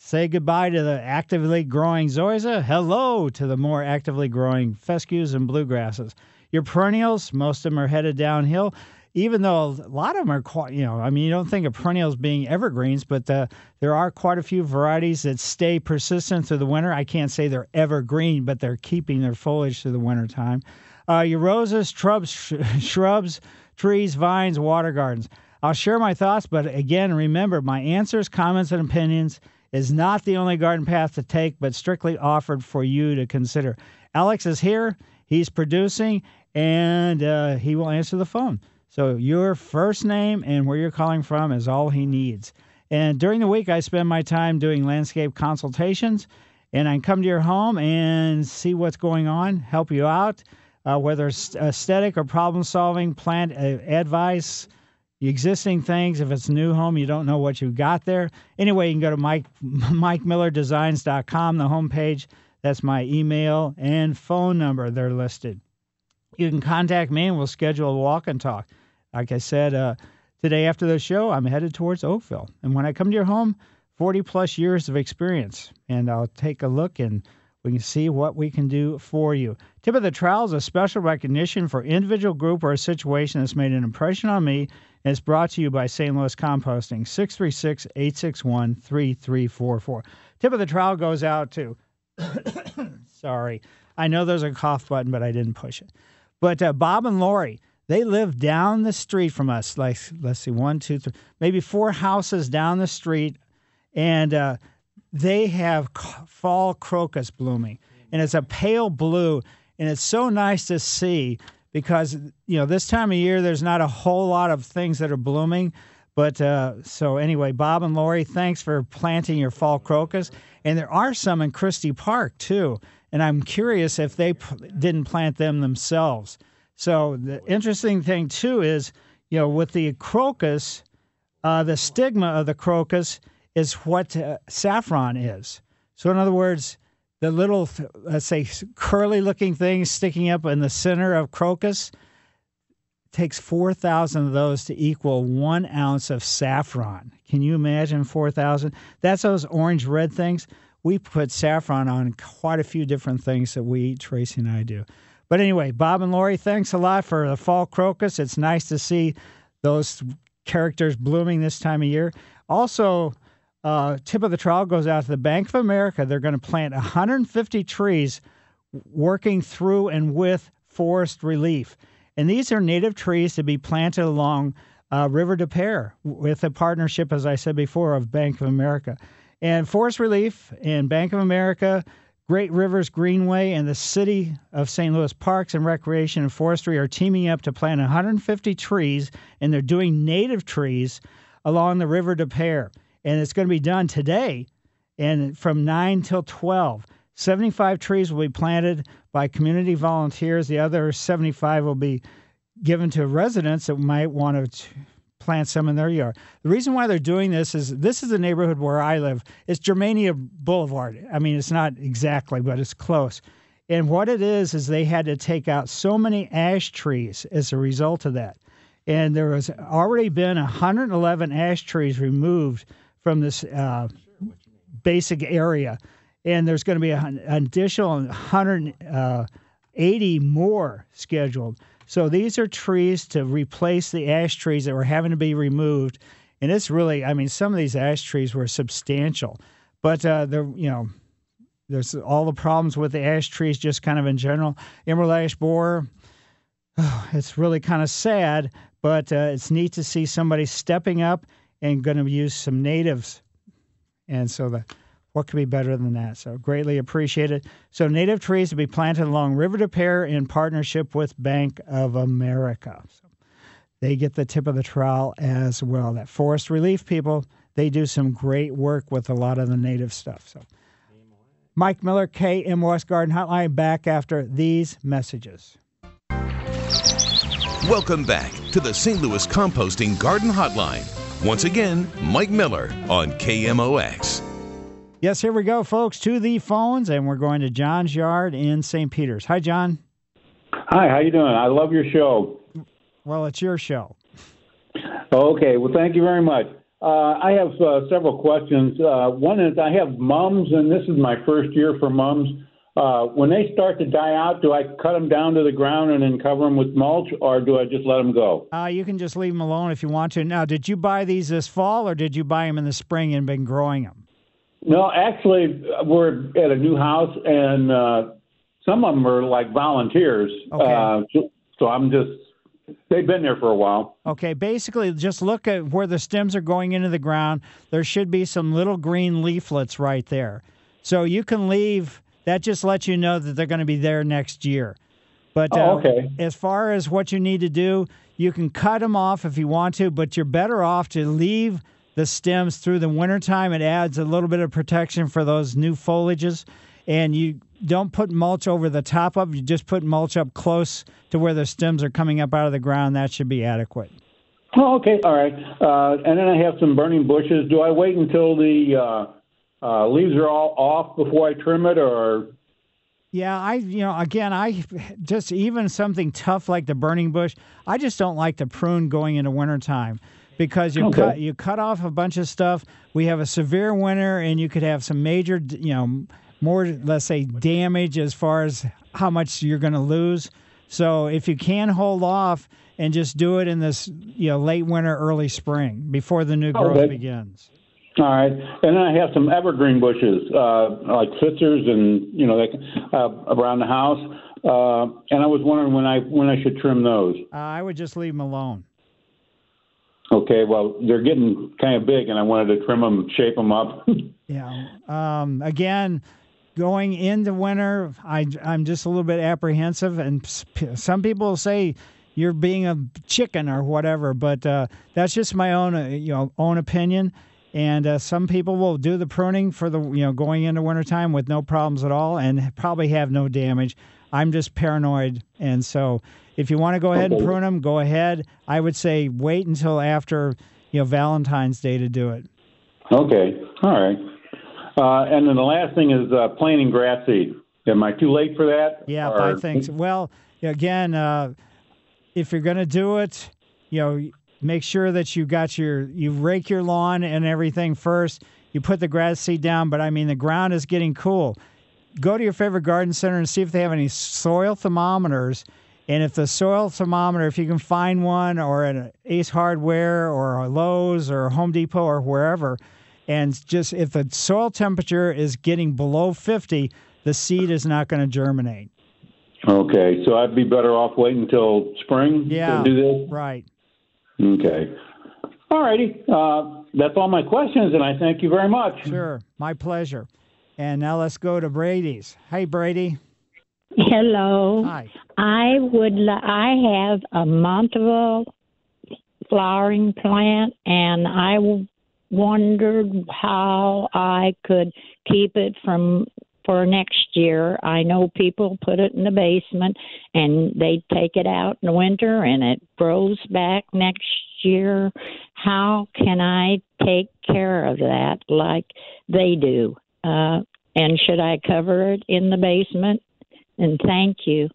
Say goodbye to the actively growing zoysia. Hello to the more actively growing fescues and bluegrasses. Your perennials, most of them are headed downhill, even though a lot of them are quite, you know, I mean, you don't think of perennials being evergreens, but uh, there are quite a few varieties that stay persistent through the winter. I can't say they're evergreen, but they're keeping their foliage through the winter time. Uh, your roses, shrubs, sh- [LAUGHS] shrubs, trees, vines, water gardens. I'll share my thoughts, but again, remember my answers, comments, and opinions is not the only garden path to take, but strictly offered for you to consider. Alex is here. He's producing, and uh, he will answer the phone. So your first name and where you're calling from is all he needs. And during the week, I spend my time doing landscape consultations, and I come to your home and see what's going on, help you out. uh, whether it's aesthetic or problem solving, plant uh, advice, existing things. If it's new home, you don't know what you've got there. Anyway, you can go to Mike [LAUGHS] MikeMillerDesigns.com, the homepage. That's my email and phone number. They're listed. You can contact me and we'll schedule a walk and talk. Like I said, uh, today after the show, I'm headed towards Oakville. And when I come to your home, 40 plus years of experience, and I'll take a look and we can see what we can do for you. Tip of the Trowel is a special recognition for individual group or a situation that's made an impression on me and it's brought to you by St. Louis Composting, 636 861 3344. Tip of the trowel goes out to, [COUGHS] sorry, I know there's a cough button, but I didn't push it. But uh, Bob and Lori, they live down the street from us, like, let's see, one, two, three, maybe four houses down the street. And uh, they have fall crocus blooming. And it's a pale blue. And it's so nice to see because you know this time of year there's not a whole lot of things that are blooming. But uh, so anyway, Bob and Lori, thanks for planting your fall crocus, and there are some in Christy Park too. And I'm curious if they p- didn't plant them themselves. So the interesting thing too is, you know, with the crocus, uh, the stigma of the crocus is what uh, saffron is. So in other words, the little, let's say, curly looking thing sticking up in the center of crocus takes 4,000 of those to equal one ounce of saffron. Can you imagine 4,000? That's those orange red things. We put saffron on quite a few different things that we eat, Tracy and I do. But anyway, Bob and Lori, thanks a lot for the fall crocus. It's nice to see those characters blooming this time of year. Also, uh, tip of the trowel goes out to the Bank of America. They're going to plant 150 trees working through and with Forest ReLeaf. And these are native trees to be planted along uh, River des Peres with a partnership, as I said before, of Bank of America. And Forest ReLeaf and Bank of America, Great Rivers Greenway, and the City of St. Louis Parks and Recreation and Forestry are teaming up to plant 150 trees, and they're doing native trees along the River des Peres and it's going to be done today and from 9 till 12. 75 trees will be planted by community volunteers. The other 75 will be given to residents that might want to plant some in their yard. The reason why they're doing this is this is the neighborhood where I live. It's Germania Boulevard. I mean, it's not exactly, but it's close. And what it is is they had to take out so many ash trees as a result of that. And there has already been 111 ash trees removed from this uh, basic area. And there's going to be an additional 180 uh, more scheduled. So these are trees to replace the ash trees that were having to be removed. And it's really, I mean, some of these ash trees were substantial, but uh, they're, you know, there's all the problems with the ash trees just kind of in general. Emerald ash borer, oh, [SIGHS] it's really kind of sad, but uh, it's neat to see somebody stepping up and going to use some natives. And so the what could be better than that? So greatly appreciated. So native trees to be planted along River des Peres in partnership with Bank of America. So they get the tip of the trowel as well. That Forest ReLeaf people, they do some great work with a lot of the native stuff. So Mike Miller, KMOX Garden Hotline, back after these messages. Welcome back to the St. Louis Composting Garden Hotline. Once again, Mike Miller on KMOX. Yes, here we go, folks, to the phones, and we're going to John's Yard in St. Peters. Hi, John. Hi, how you doing? I love your show. Well, it's your show. Okay, well, thank you very much. Uh, I have uh, several questions. Uh, one is I have mums, and this is my first year for mums. Uh, when they start to die out, do I cut them down to the ground and then cover them with mulch, or do I just let them go? Uh, you can just leave them alone if you want to. Now, did you buy these this fall, or did you buy them in the spring and been growing them? No, actually, we're at a new house, and uh, some of them are like volunteers. Okay. Uh, so, so I'm just They've been there for a while. Okay, basically, just look at where the stems are going into the ground. There should be some little green leaflets right there. So you can leave that just lets you know that they're going to be there next year. But oh, uh, okay. as far as what you need to do, you can cut them off if you want to, but you're better off to leave the stems through the wintertime. It adds a little bit of protection for those new foliages. And you don't put mulch over the top of. You just put mulch up close to where the stems are coming up out of the ground. That should be adequate. Oh, okay, all right. Uh, and then I have some burning bushes. Do I wait until the uh, uh, leaves are all off before I trim it, or Yeah, I you know again I just even something tough like the burning bush, I just don't like to prune going into wintertime because you Okay. cut you cut off a bunch of stuff. We have a severe winter and you could have some major you know more let's say damage as far as how much you're going to lose. So if you can hold off and just do it in this you know late winter early spring before the new growth Okay. begins. All right? And then I have some evergreen bushes, uh, like Pfitzers, and you know, they, uh, around the house. Uh, and I was wondering when I when I should trim those. Uh, I would just leave them alone. Okay, well they're getting kind of big, and I wanted to trim them, shape them up. [LAUGHS] Yeah. Um, again, going into winter, I, I'm just a little bit apprehensive, and some people say you're being a chicken or whatever, but uh, that's just my own, uh, you know, own opinion. And uh, some people will do the pruning for the, you know, going into wintertime with no problems at all, and probably have no damage. I'm just paranoid, and so if you want to go ahead and prune them, go ahead. I would say wait until after, you know, Valentine's Day to do it. okay, all right. Uh, and then the last thing is uh, planting grass seed. Am I too late for that? Yeah, Or- I think so. Well, again, uh, if you're going to do it, you know, make sure that you got your you rake your lawn and everything first. You put the grass seed down, but I mean the ground is getting cool. Go to your favorite garden center and see if they have any soil thermometers. And if the soil thermometer, if you can find one, or at Ace Hardware or a Lowe's or Home Depot or wherever, and just if the soil temperature is getting below 50, the seed is not going to germinate. Okay, so I'd be better off waiting until spring Yeah. to do this. Right. Okay. All righty. Uh, that's all my questions, and I thank you very much. Sure. My pleasure. And now let's go to Brady's. Hey, Brady. Hello. Hi. I would. li- I have a Monteville flowering plant, and I w- wondered how I could keep it from for next year. I know people put it in the basement, and they take it out in the winter, and it grows back next year. How can I take care of that like they do? Uh, and should I cover it in the basement? And thank you.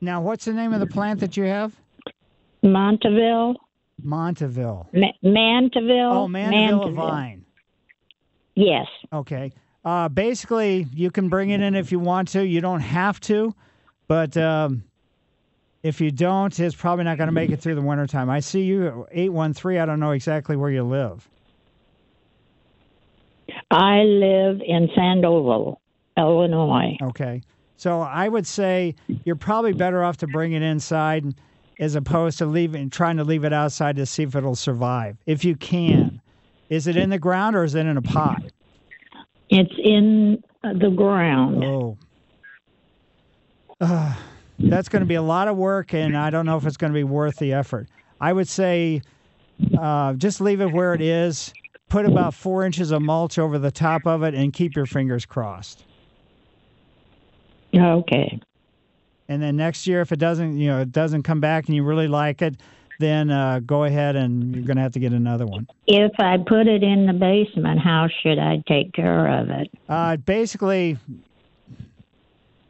Now, what's the name of the plant that you have? Monteville. Monteville. Ma- Manteville. Oh, Mandeville vine. Yes. Okay. Uh, basically, you can bring it in if you want to. You don't have to, but um, if you don't, it's probably not going to make it through the wintertime. I see you 813. I don't know exactly where you live. I live in Sandoval, Illinois. Okay. So I would say you're probably better off to bring it inside as opposed to leaving trying to leave it outside to see if it'll survive. If you can. Is it in the ground or is it in a pot? It's in uh, the ground. Oh. Uh, that's going to be a lot of work, and I don't know if it's going to be worth the effort. I would say uh, just leave it where it is. Put about four inches of mulch over the top of it, and keep your fingers crossed. Okay. And then next year, if it doesn't, you know, it doesn't come back, and you really like it, then uh, go ahead and you're going to have to get another one. If I put it in the basement, how should I take care of it? Uh, basically,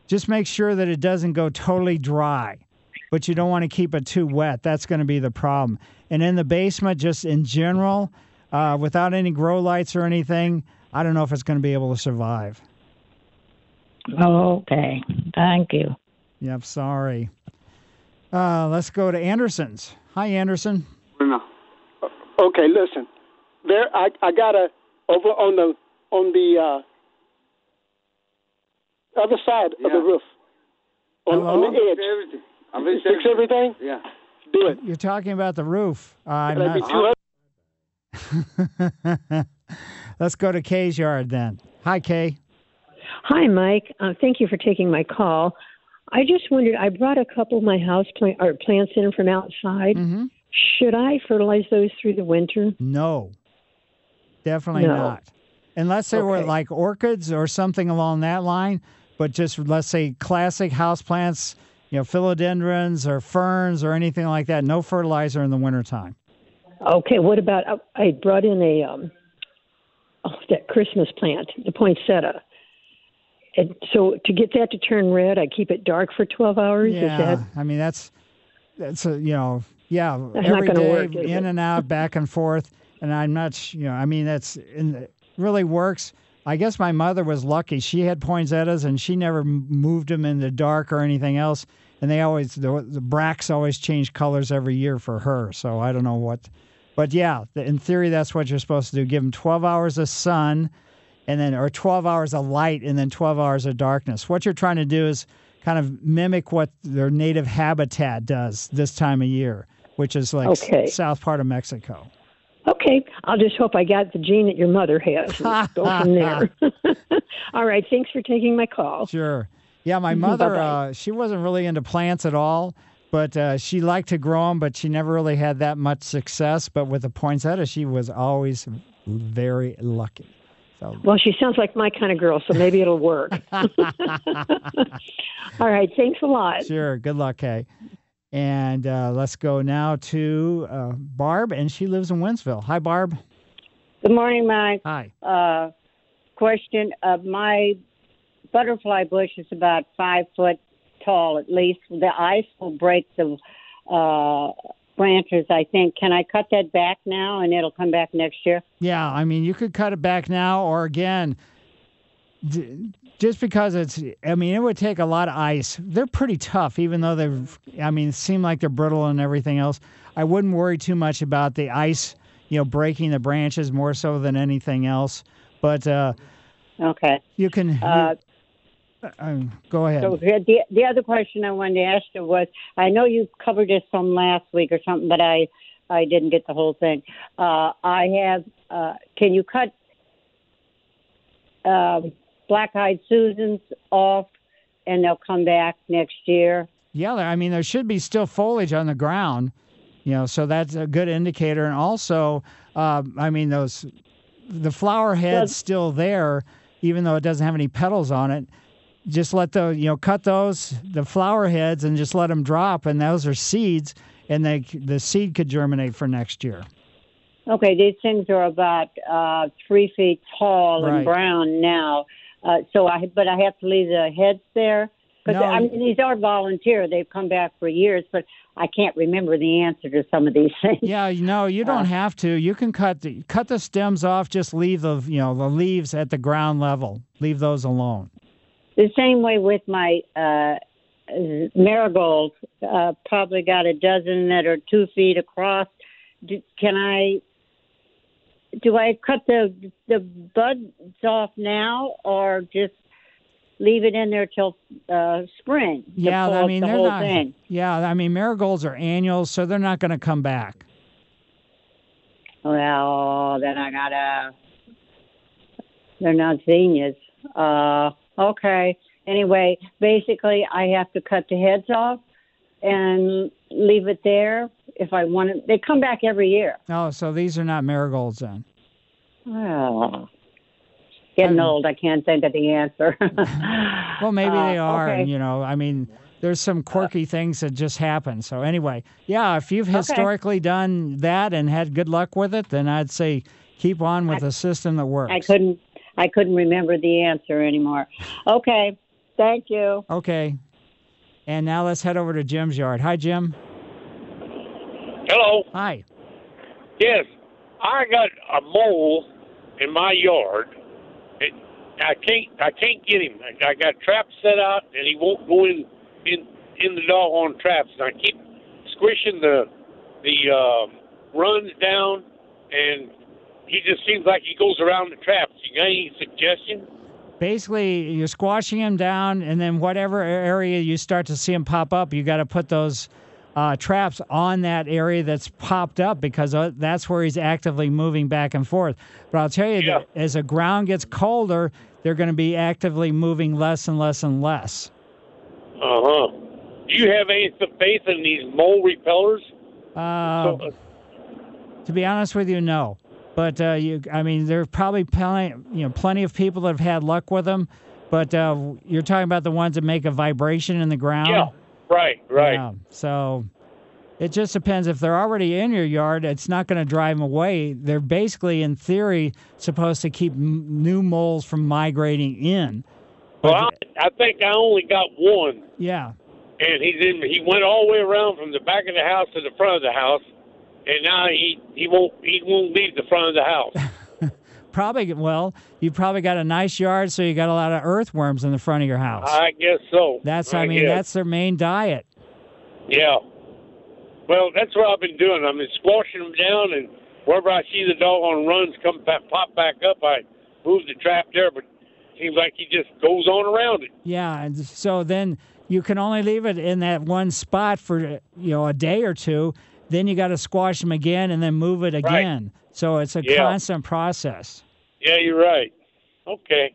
just make sure that it doesn't go totally dry, but you don't want to keep it too wet. That's going to be the problem. And in the basement, just in general, uh, without any grow lights or anything, I don't know if it's going to be able to survive. Okay. Thank you. Yep, sorry. Uh, let's go to Anderson's. Hi, Anderson. No. Okay, listen. There, I I got a over on the on the uh, other side of the roof, on, on the edge. Everything. I'm You fix everything. Yeah. Do it. You're talking about the roof. Uh, I'm not- [LAUGHS] Let's go to Kay's yard then. Hi, Kay. Hi, Mike. Uh, thank you for taking my call. I just wondered. I brought a couple of my house plant or plants in from outside. Mm-hmm. Should I fertilize those through the winter? No, definitely No. not. Unless they were like orchids or something along that line. but just let's say classic house plants, you know, philodendrons or ferns or anything like that. No fertilizer in the wintertime. Okay, what about I brought in a um oh that Christmas plant, the poinsettia. And so to get that to turn red, I keep it dark for 12 hours. Yeah, Is that I mean that's that's a you know yeah That's not gonna work, in and out back and forth, and I'm not sh- you know I mean that's in really works. I guess my mother was lucky; she had poinsettias and she never moved them in the dark or anything else. And they always the, the bracts always change colors every year for her. So I don't know what, but yeah, in theory that's what you're supposed to do. Give them 12 hours of sun and then or 12 hours of light and then 12 hours of darkness. What you're trying to do is kind of mimic what their native habitat does this time of year, which is like s- south part of Mexico. Okay, I'll just hope I got the gene that your mother has. and [LAUGHS] go from there. [LAUGHS] All right, thanks for taking my call. Sure. Yeah, my mother, uh, she wasn't really into plants at all, but uh, she liked to grow them, but she never really had that much success. But with the poinsettia, she was always very lucky. So Well, she sounds like my kind of girl, so maybe it'll work. [LAUGHS] All right, thanks a lot. Sure. Good luck, Kay. And uh, let's go now to uh, Barb, and she lives in Wentzville. Hi, Barb. Good morning, Mike. Hi. Uh, question: uh, My butterfly bush is about five foot tall, at least. The ice will break the uh, branches. I think. Can I cut that back now, and it'll come back next year? Yeah, I mean, you could cut it back now, or again, d- just because it's, I mean, it would take a lot of ice. They're pretty tough, even though they've, I mean, seem like they're brittle and everything else. I wouldn't worry too much about the ice, you know, breaking the branches more so than anything else. But uh, okay, you can Uh, uh, go ahead. So the the other question I wanted to ask you was: I know you covered this some last week or something, but I I didn't get the whole thing. Uh, I have. Uh, can you cut um, black-eyed Susans off, and they'll come back next year? Yeah, I mean, there should be still foliage on the ground, you know, so that's a good indicator. And also, uh, I mean, those the flower head's still there, even though it doesn't have any petals on it. Just let the you know cut those the flower heads and just let them drop, and those are seeds, and they the seed could germinate for next year. Okay, these things are about uh, three feet tall Right. and brown now. Uh, so I, but I have to leave the heads there because No, I mean these are volunteer. They've come back for years, but I can't remember the answer to some of these [LAUGHS] things. Yeah, no, you don't have to. You can cut the cut the stems off. Just leave the you know the leaves at the ground level. Leave those alone. The same way with my uh, marigolds. Uh, probably got a dozen that are two feet across. Do, can I? Do I cut the the buds off now, or just leave it in there till uh, spring? Yeah, I mean the they're not. thing. Yeah, I mean marigolds are annuals, so they're not going to come back. Well, then I gotta. They're not zinnias. Uh, okay. Anyway, basically, I have to cut the heads off and leave it there if I want it. They come back every year. Oh, so these are not marigolds then. Oh, getting old. I can't think of the answer. [LAUGHS] Well, maybe Uh, they are. okay. And, you know, I mean, there's some quirky things that just happen. So anyway, yeah, if you've Okay. historically done that and had good luck with it, then I'd say keep on with a system that works. I couldn't. I couldn't remember the answer anymore. Okay. Thank you. Okay. And now let's head over to Jim's yard. Hi, Jim. Hello. Hi. Yes, I got a mole in my yard. It, I can't. I can't get him. I, I got traps set out, and he won't go in in in the doggone traps. And I keep squishing the the uh, runs down, and he just seems like he goes around the traps. You got any suggestion? Basically, you're squashing them down, and then whatever area you start to see them pop up, you got to put those uh, traps on that area that's popped up because uh, that's where he's actively moving back and forth. But I'll tell you that as the ground gets colder, they're going to be actively moving less and less and less. Uh huh. Do you have any faith in these mole repellers? Uh, to be honest with you, no. But uh, you, I mean, there's probably plenty, you know, plenty of people that have had luck with them. but uh, you're talking about the ones that make a vibration in the ground. Yeah, right, right. Yeah. So it just depends. If they're already in your yard, it's not going to drive them away. They're basically, in theory, supposed to keep m- new moles from migrating in. Well, I, I think I only got one, Yeah. and he's in. He went all the way around from the back of the house to the front of the house, and now he he won't he won't leave the front of the house. [LAUGHS] Probably, well, you probably got a nice yard, so you got a lot of earthworms in the front of your house. I guess so. That's, I mean, guess. that's their main diet. Yeah. Well, that's what I've been doing. I've been squashing them down, and wherever I see the dog on runs come back, pop back up, I move the trap there. But it seems like he just goes on around it. Yeah, and so then you can only leave it in that one spot for you know a day or two. Then you got to squash them again and then move it again. So it's a Yeah. constant process. Yeah, you're right. Okay.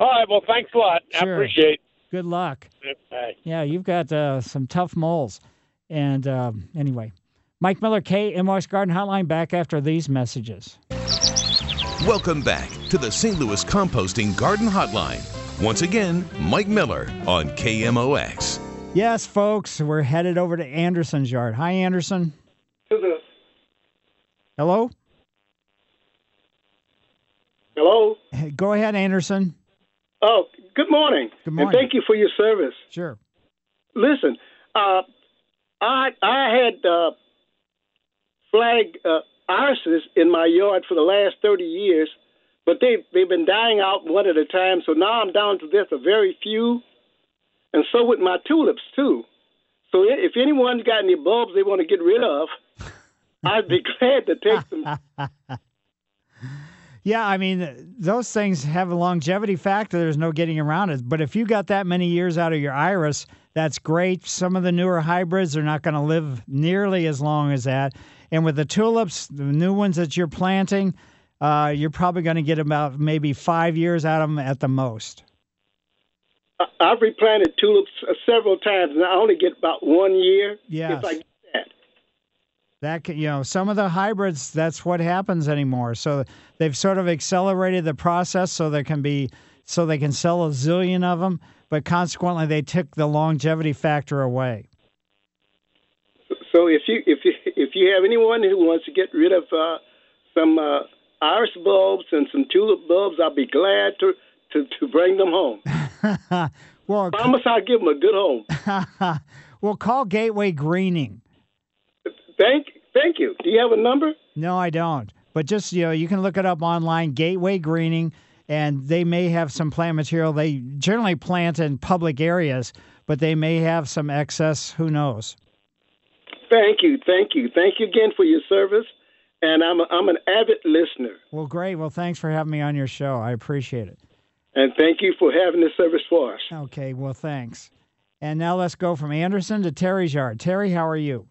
All right. Well, thanks a lot. I Sure. appreciate Good luck. Bye. Yeah, you've got uh, some tough moles. And um, anyway, Mike Miller, KMOX Garden Hotline, back after these messages. Welcome back to the St. Louis Composting Garden Hotline. Once again, Mike Miller on KMOX. Yes, folks, we're headed over to Anderson's yard. Hi, Anderson. Hello? Hello. Go ahead, Anderson. Oh, good morning. Good And morning. thank you for your service. Sure. Listen, uh, I I had uh, flag uh, irises in my yard for the last thirty years, but they they've been dying out one at a time. So now I'm down to just a very few, and so with my tulips too. So if anyone's got any bulbs they want to get rid of, I'd be glad to take them. [LAUGHS] Yeah, I mean, those things have a longevity factor. There's no getting around it. But if you got that many years out of your iris, that's great. Some of the newer hybrids are not going to live nearly as long as that. And with the tulips, the new ones that you're planting, uh, you're probably going to get about maybe five years out of them at the most. I've replanted tulips uh, several times, and I only get about one year. Yes. If I get that. You know, some of the hybrids, that's what happens anymore. So they've sort of accelerated the process so there can be, so they can sell a zillion of them, but consequently they took the longevity factor away. So if you if you if you have anyone who wants to get rid of uh, some uh, iris bulbs and some tulip bulbs, I'll be glad to to, to bring them home. [LAUGHS] well, promise I'll give them a good home. [LAUGHS] well, call Gateway Greening. Thank thank you. Do you have a number? No, I don't. But just you know, you can look it up online, Gateway Greening, and they may have some plant material. They generally plant in public areas, but they may have some excess. Who knows? Thank you, thank you, thank you again for your service. And I'm a, I'm an avid listener. Well, great. Well, thanks for having me on your show. I appreciate it. And thank you for having this service for us. Okay, well, thanks. And now let's go from Anderson to Terry's yard. Terry, how are you?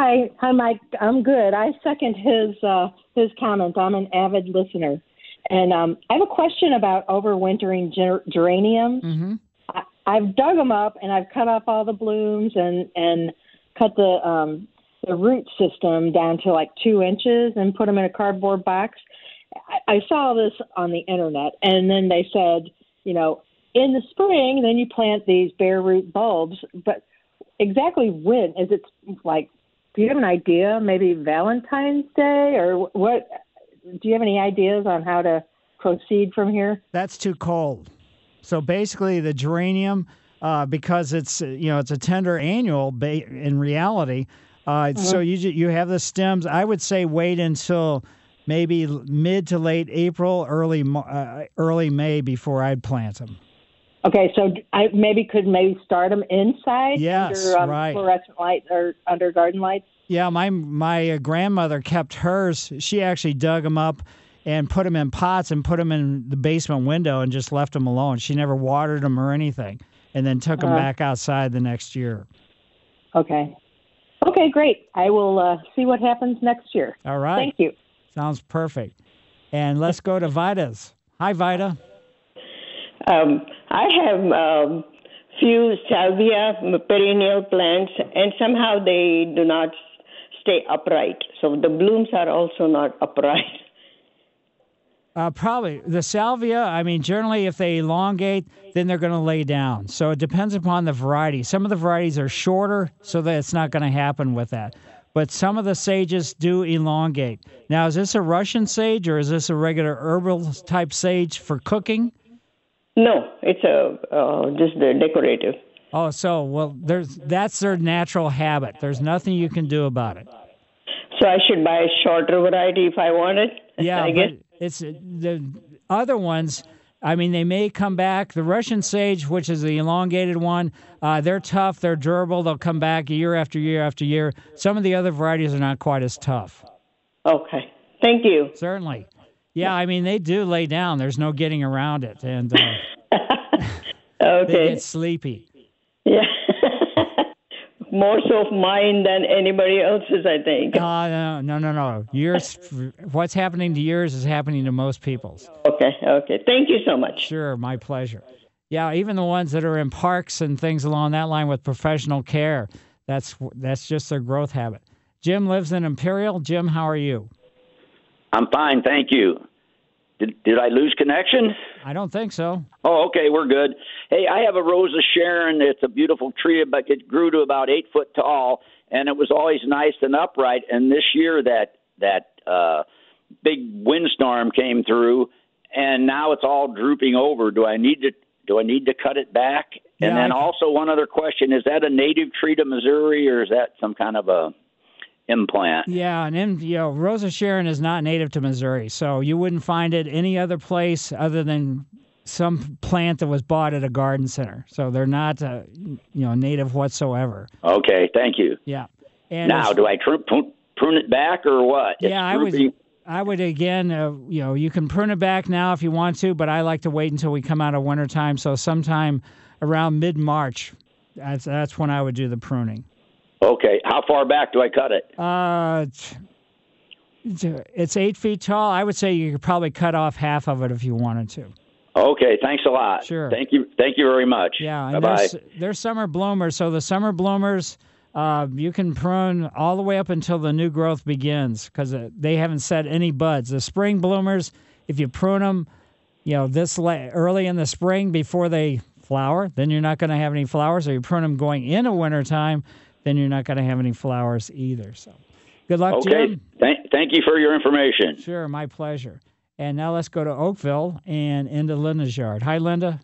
Hi, hi, Mike. I'm good. I second his uh, his comment. I'm an avid listener, and um, I have a question about overwintering ger- geraniums. Mm-hmm. I, I've dug them up and I've cut off all the blooms and and cut the um, the root system down to like two inches and put them in a cardboard box. I, I saw this on the internet, and then they said, you know, in the spring, then you plant these bare root bulbs, but exactly when is it like do you have an idea maybe valentine's day or what do you have any ideas on how to proceed from here That's too cold. So basically, the geranium, uh, because it's you know it's a tender annual ba- in reality. Uh, So Mhm. you you have the stems. I would say wait until maybe mid to late April, early uh, early May before I'd plant them. Okay so i maybe could maybe start them inside Yes, under um, right. fluorescent light or under garden lights Yeah, my my uh, grandmother kept hers. She actually dug them up and put them in pots and put them in the basement window and just left them alone. She never watered them or anything, and then took them Uh-huh. back outside the next year. okay okay great i will uh, see what happens next year All right. thank you Sounds perfect. And let's go to Vida's. Hi, Vida. Um, I have um, few salvia perennial plants, and somehow they do not stay upright. So the blooms are also not [LAUGHS] upright. Uh, probably the salvia. I mean, generally, if they elongate, then they're going to lay down. So it depends upon the variety. Some of the varieties are shorter, so that it's not going to happen with that. But some of the sages do elongate. Now, is this a Russian sage or is this a regular herbal type sage for cooking? No, it's a uh, just the decorative. Oh, so well, there's that's their natural habit. There's nothing you can do about it. So I should buy a shorter variety if I want it. Yeah, [LAUGHS] I but it's the other ones. I mean, they may come back. The Russian sage, which is the elongated one, uh, they're tough. They're durable. They'll come back year after year after year. Some of the other varieties are not quite as tough. Okay. Thank you. Certainly. Yeah, I mean, they do lay down. There's no getting around it, and uh, [LAUGHS] Okay. they get sleepy. Yeah. [LAUGHS] More so of mine than anybody else's, I think. Uh, no, no, no, no. Yours, what's happening to yours is happening to most people's. Okay, okay. Thank you so much. Sure, my pleasure. Yeah, even the ones that are in parks and things along that line with professional care, that's that's just their growth habit. Jim lives in Imperial. Jim, how are you? I'm fine, thank you. Did, did I lose connection? I don't think so. Oh, okay, we're good. Hey, I have a Rose of Sharon. It's a beautiful tree, but it grew to about eight foot tall, and it was always nice and upright. And this year, that that uh, big windstorm came through, and now it's all drooping over. Do I need to do I need to cut it back? Yeah, And then I- also one other question: Is that a native tree to Missouri, or is that some kind of a implant? Yeah, and in, you know, Rosa Sharon is not native to Missouri, so you wouldn't find it any other place other than some plant that was bought at a garden center. So they're not, uh, you know, native whatsoever. Okay, thank you. Yeah. And now, do I tr- prune prune it back or what? It's yeah, I would. I would again, uh, you know, you can prune it back now if you want to, but I like to wait until we come out of winter time. So sometime around mid March, that's that's when I would do the pruning. Okay, how far back do I cut it? Uh, it's- eight feet tall. I would say you could probably cut off half of it if you wanted to. Okay, thanks a lot. Sure. Thank you. Thank you very much. Yeah, Bye bye. there's, there's summer bloomers. So the summer bloomers, uh, you can prune all the way up until the new growth begins because they haven't set any buds. The spring bloomers, if you prune them, you know, this la- early in the spring before they flower, then you're not going to have any flowers. Or you prune them going into wintertime, then you're not going to have any flowers either. So good luck, Okay. Jim. Thank, thank you for your information. Sure, my pleasure. And now let's go to Oakville and into Linda's yard. Hi, Linda.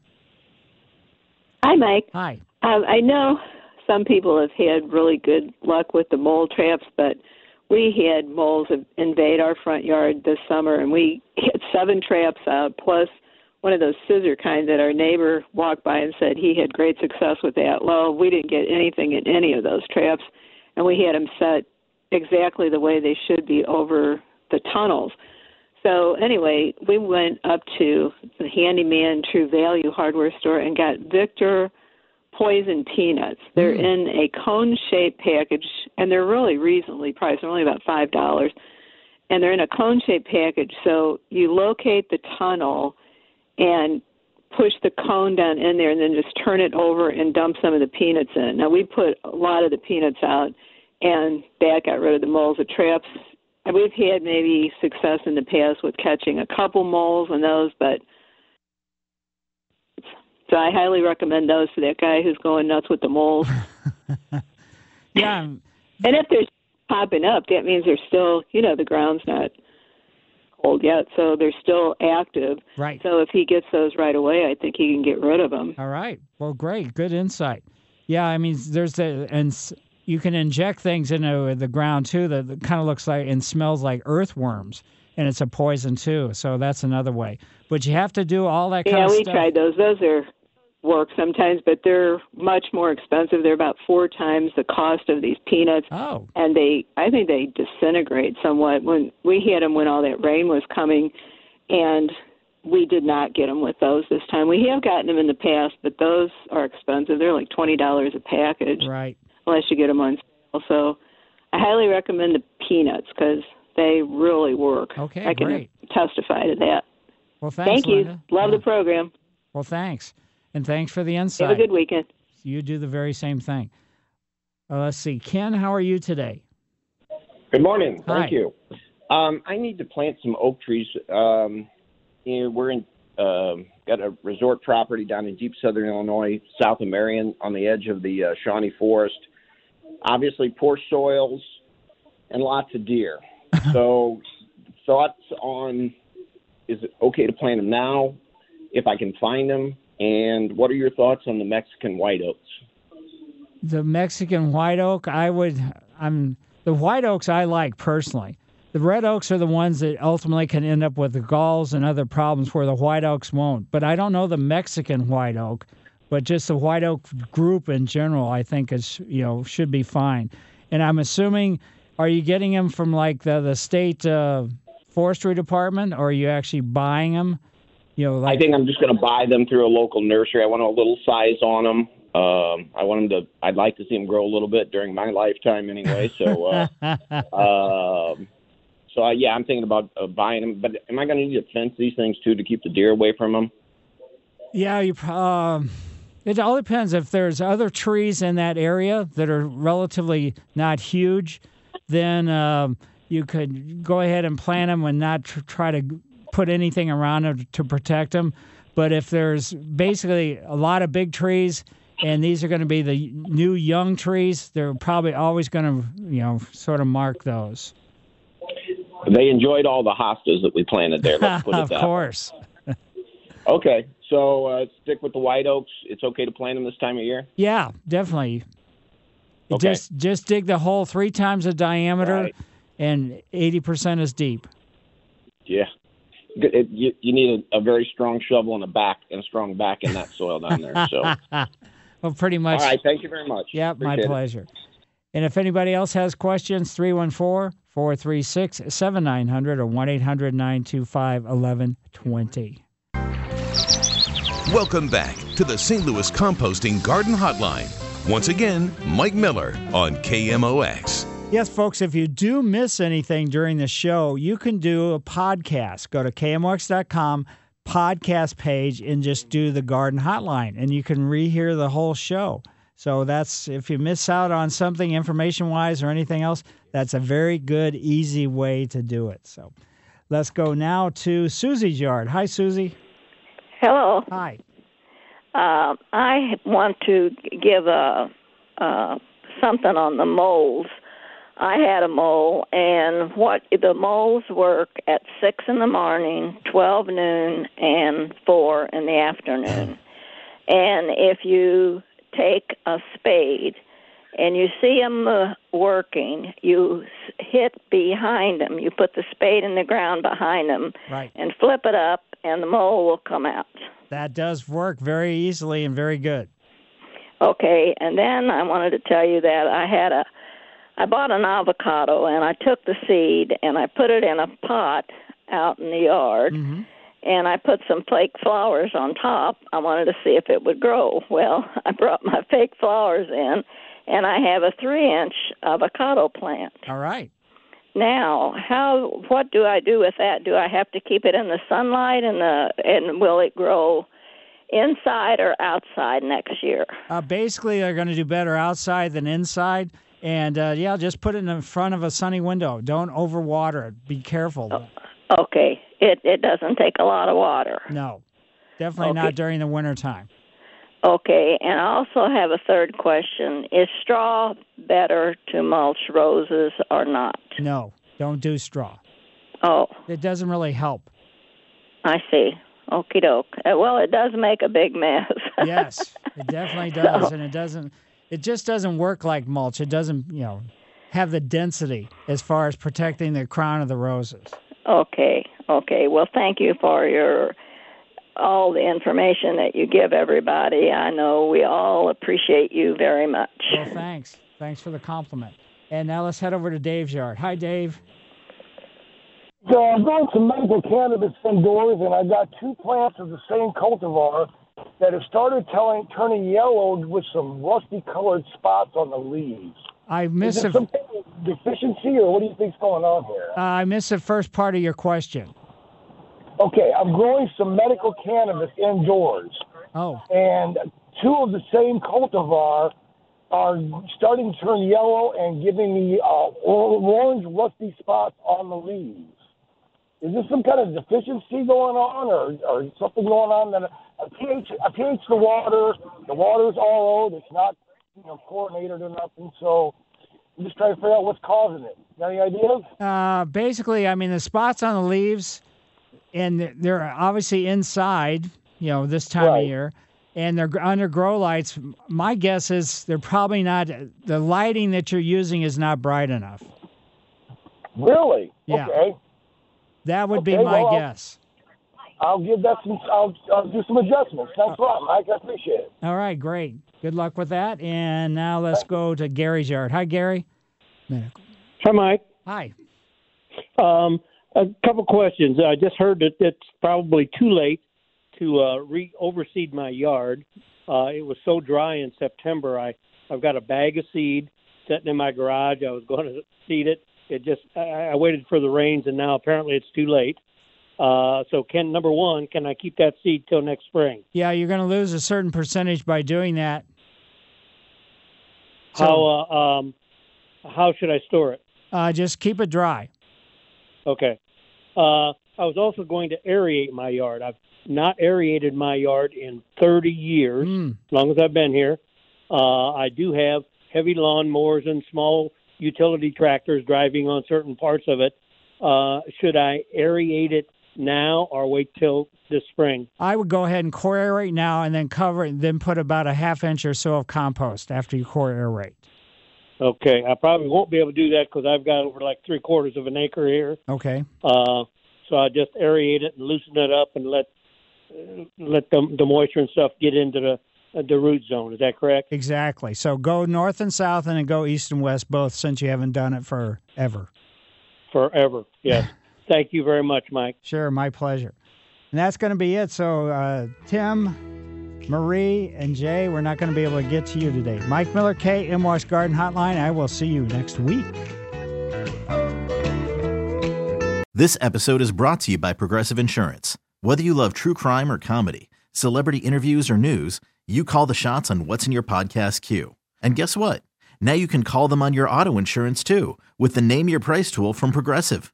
Hi, Mike. Hi. Um, I know some people have had really good luck with the mole traps, but we had moles invade our front yard this summer, and we [LAUGHS] hit seven traps out, plus one of those scissor kind that our neighbor walked by and said he had great success with that. Well, we didn't get anything in any of those traps, and we had them set exactly the way they should be over the tunnels. So anyway, we went up to the handyman True Value hardware store and got Victor poison peanuts. They're mm. in a cone shaped package and they're really reasonably priced. They're only about five dollars. And they're in a cone shaped package. So you locate the tunnel and push the cone down in there and then just turn it over and dump some of the peanuts in. Now we put a lot of the peanuts out and that got rid of the moles. The traps and we've had maybe success in the past with catching a couple moles and those, but so I highly recommend those to that guy who's going nuts with the moles. [LAUGHS] [LAUGHS] yeah. Um, and if they're popping up, that means they're still, you know, the ground's not cold yet, so they're still active. Right. So if he gets those right away, I think he can get rid of them. All right. Well, great. Good insight. Yeah, I mean, there's the and you can inject things into the ground too that kind of looks like and smells like earthworms, and it's a poison too. So that's another way. But you have to do all that kind Yeah, we stuff. tried those. Those are work sometimes, but they're much more expensive. They're about four times the cost of these peanuts. Oh. And they, I think they disintegrate somewhat. When we had them when all that rain was coming, and we did not get them with those this time. We have gotten them in the past, but those are expensive. They're like twenty dollars a package, Right. unless you get them on sale. So, I highly recommend the peanuts because they really work. Okay, I can great. testify to that. Well, thanks, Thank you. Linda. Love the program. Well, thanks, and thanks for the insight. Have a good weekend. You do the very same thing. Uh, let's see, Ken. How are you today? Good morning. Hi. Thank you. Um, I need to plant some oak trees. Um, you know, we're in um, got a resort property down in deep southern Illinois, south of Marion, on the edge of the uh, Shawnee Forest. Obviously, poor soils and lots of deer. [LAUGHS] so, thoughts on is it okay to plant them now if I can find them? And what are your thoughts on the Mexican white oaks? The Mexican white oak, I would, I'm the white oaks I like personally. The red oaks are the ones that ultimately can end up with the galls and other problems where the white oaks won't. But I don't know the Mexican white oak, but just the white oak group in general, I think is you know should be fine. And I'm assuming, are you getting them from like the the state uh, forestry department, or are you actually buying them? You know, like I think I'm just going to buy them through a local nursery. I want a little size on them. Um, I want them to. I'd like to see them grow a little bit during my lifetime, anyway. So, uh, [LAUGHS] um, so uh, yeah, I'm thinking about uh, buying them. But am I going to need to fence these things too to keep the deer away from them? Yeah, you. Um, it all depends. If there's other trees in that area that are relatively not huge, then um, you could go ahead and plant them and not tr- try to put anything around them to protect them. But if there's basically a lot of big trees and these are going to be the new young trees, they're probably always going to, you know, sort of mark those. They enjoyed all the hostas that we planted there. Let's put it [LAUGHS] of that way. course. [LAUGHS] Okay, so uh, stick with the white oaks. It's okay to plant them this time of year. Yeah, definitely. Okay. Just just dig the hole three times the diameter, Right. and eighty percent is deep. Yeah. Good- It, you, you need a, a very strong shovel and a back and a strong back in that soil down there. So, [LAUGHS] well, pretty much. All right. Thank you very much. Yep, my Appreciate it. pleasure. And if anybody else has questions, 314 436 7900 or 1 800 925 1120. Welcome back to the St. Louis Composting Garden Hotline. Once again, Mike Miller on KMOX. Yes, folks, if you do miss anything during the show, you can do a podcast. Go to KMOX.com podcast page and just do the garden hotline and you can rehear the whole show. So that's if you miss out on something information wise or anything else, that's a very good, easy way to do it. So let's go now to Susie's yard. Hi, Susie. Hello. Hi. Uh, I want to give a uh, something on the moles. I had a mole, and what the moles work at six in the morning, twelve noon, and four in the afternoon. [SIGHS] And if you take a spade and you see them uh, working, you hit behind them. You put the spade in the ground behind them Right. and flip it up, and the mole will come out. That does work very easily and very good. Okay, and then I wanted to tell you that I had a I bought an avocado and I took the seed and I put it in a pot out in the yard and I put some fake flowers on top. I wanted to see if it would grow. Well, [LAUGHS] I brought my fake flowers in and I have a 3-inch avocado plant. All right. Now, how what do I do with that? Do I have to keep it in the sunlight and the and will it grow inside or outside next year? Uh, basically, they're going to do better outside than inside. And uh, yeah, just put it in front of a sunny window. Don't overwater it. Be careful. Okay. It it doesn't take a lot of water. No, definitely Okay. not during the winter time. Okay, and I also have a third question. Is straw better to mulch roses or not? No, don't do straw. Oh, It doesn't really help. I see. Okie doke. Uh, Well, it does make a big mess. Yes, it definitely does, [LAUGHS] and it doesn't. It just doesn't work like mulch. It doesn't, you know, have the density as far as protecting the crown of the roses. Okay, okay. Well, thank you for your all the information that you give everybody. I know we all appreciate you very much. Well, thanks. Thanks for the compliment. And now let's head over to Dave's yard. Hi, Dave. So I'm growing some medical cannabis indoors, and I got two plants of the same cultivar that have started telling, turning yellow with some rusty-colored spots on the leaves. I Is missed it a, some kind of deficiency, or what do you think's going on here? uh, I missed the first part of your question. Okay, I'm growing some medical cannabis indoors, Oh, and two of the same cultivar are starting to turn yellow and giving me uh, orange rusty spots on the leaves. Is this some kind of deficiency going on, or or something going on that a pH a pH the water, the water is RO'd. It's not you know chlorinated or nothing. So I'm just trying to figure out what's causing it. Got any ideas? Uh, basically, I mean, the spots on the leaves, and they're- obviously inside, you know, this time of year, and they're under grow lights. My guess is they're probably not, the lighting that you're using is not bright enough. Really? Yeah. Okay. That would be my well, guess. I'll give that some. I'll, I'll do some adjustments. Thanks a lot, Mike. I appreciate it. All right, great. Good luck with that. And now let's go to Gary's yard. Hi, Gary. Hi, Mike. Hi. Um, a couple questions. I just heard that it's probably too late to uh, re overseed my yard. Uh, it was so dry in September. I I've got a bag of seed sitting in my garage. I was going to seed it. It just I, I waited for the rains, and now apparently it's too late. Uh, so can number one, can I keep that seed till next spring? Yeah, you're going to lose a certain percentage by doing that. how uh, um, how should I store it? Uh, just keep it dry. Okay. Uh, I was also going to aerate my yard. I've not aerated my yard in 30 years, as long as I've been here. Uh, I do have heavy lawnmowers and small utility tractors driving on certain parts of it. Uh, should I aerate it now or wait till this spring? I would go ahead and core aerate now and then cover it, then put about a half inch or so of compost after you core aerate. Okay, I probably won't be able to do that because I've got over like three quarters of an acre here. Okay. Uh, so I just aerate it and loosen it up and let uh, let the the moisture and stuff get into the uh, the root zone. Is that correct? Exactly. So go north and south and then go east and west both since you haven't done it forever. Forever. Yes. [LAUGHS] Thank you very much, Mike. Sure, my pleasure. And that's going to be it. So, uh, Tim, Marie, and Jay, we're not going to be able to get to you today. Mike Miller, KMOX Garden Hotline. I will see you next week. This episode is brought to you by Progressive Insurance. Whether you love true crime or comedy, celebrity interviews or news, you call the shots on what's in your podcast queue. And guess what? Now you can call them on your auto insurance too with the Name Your Price tool from Progressive.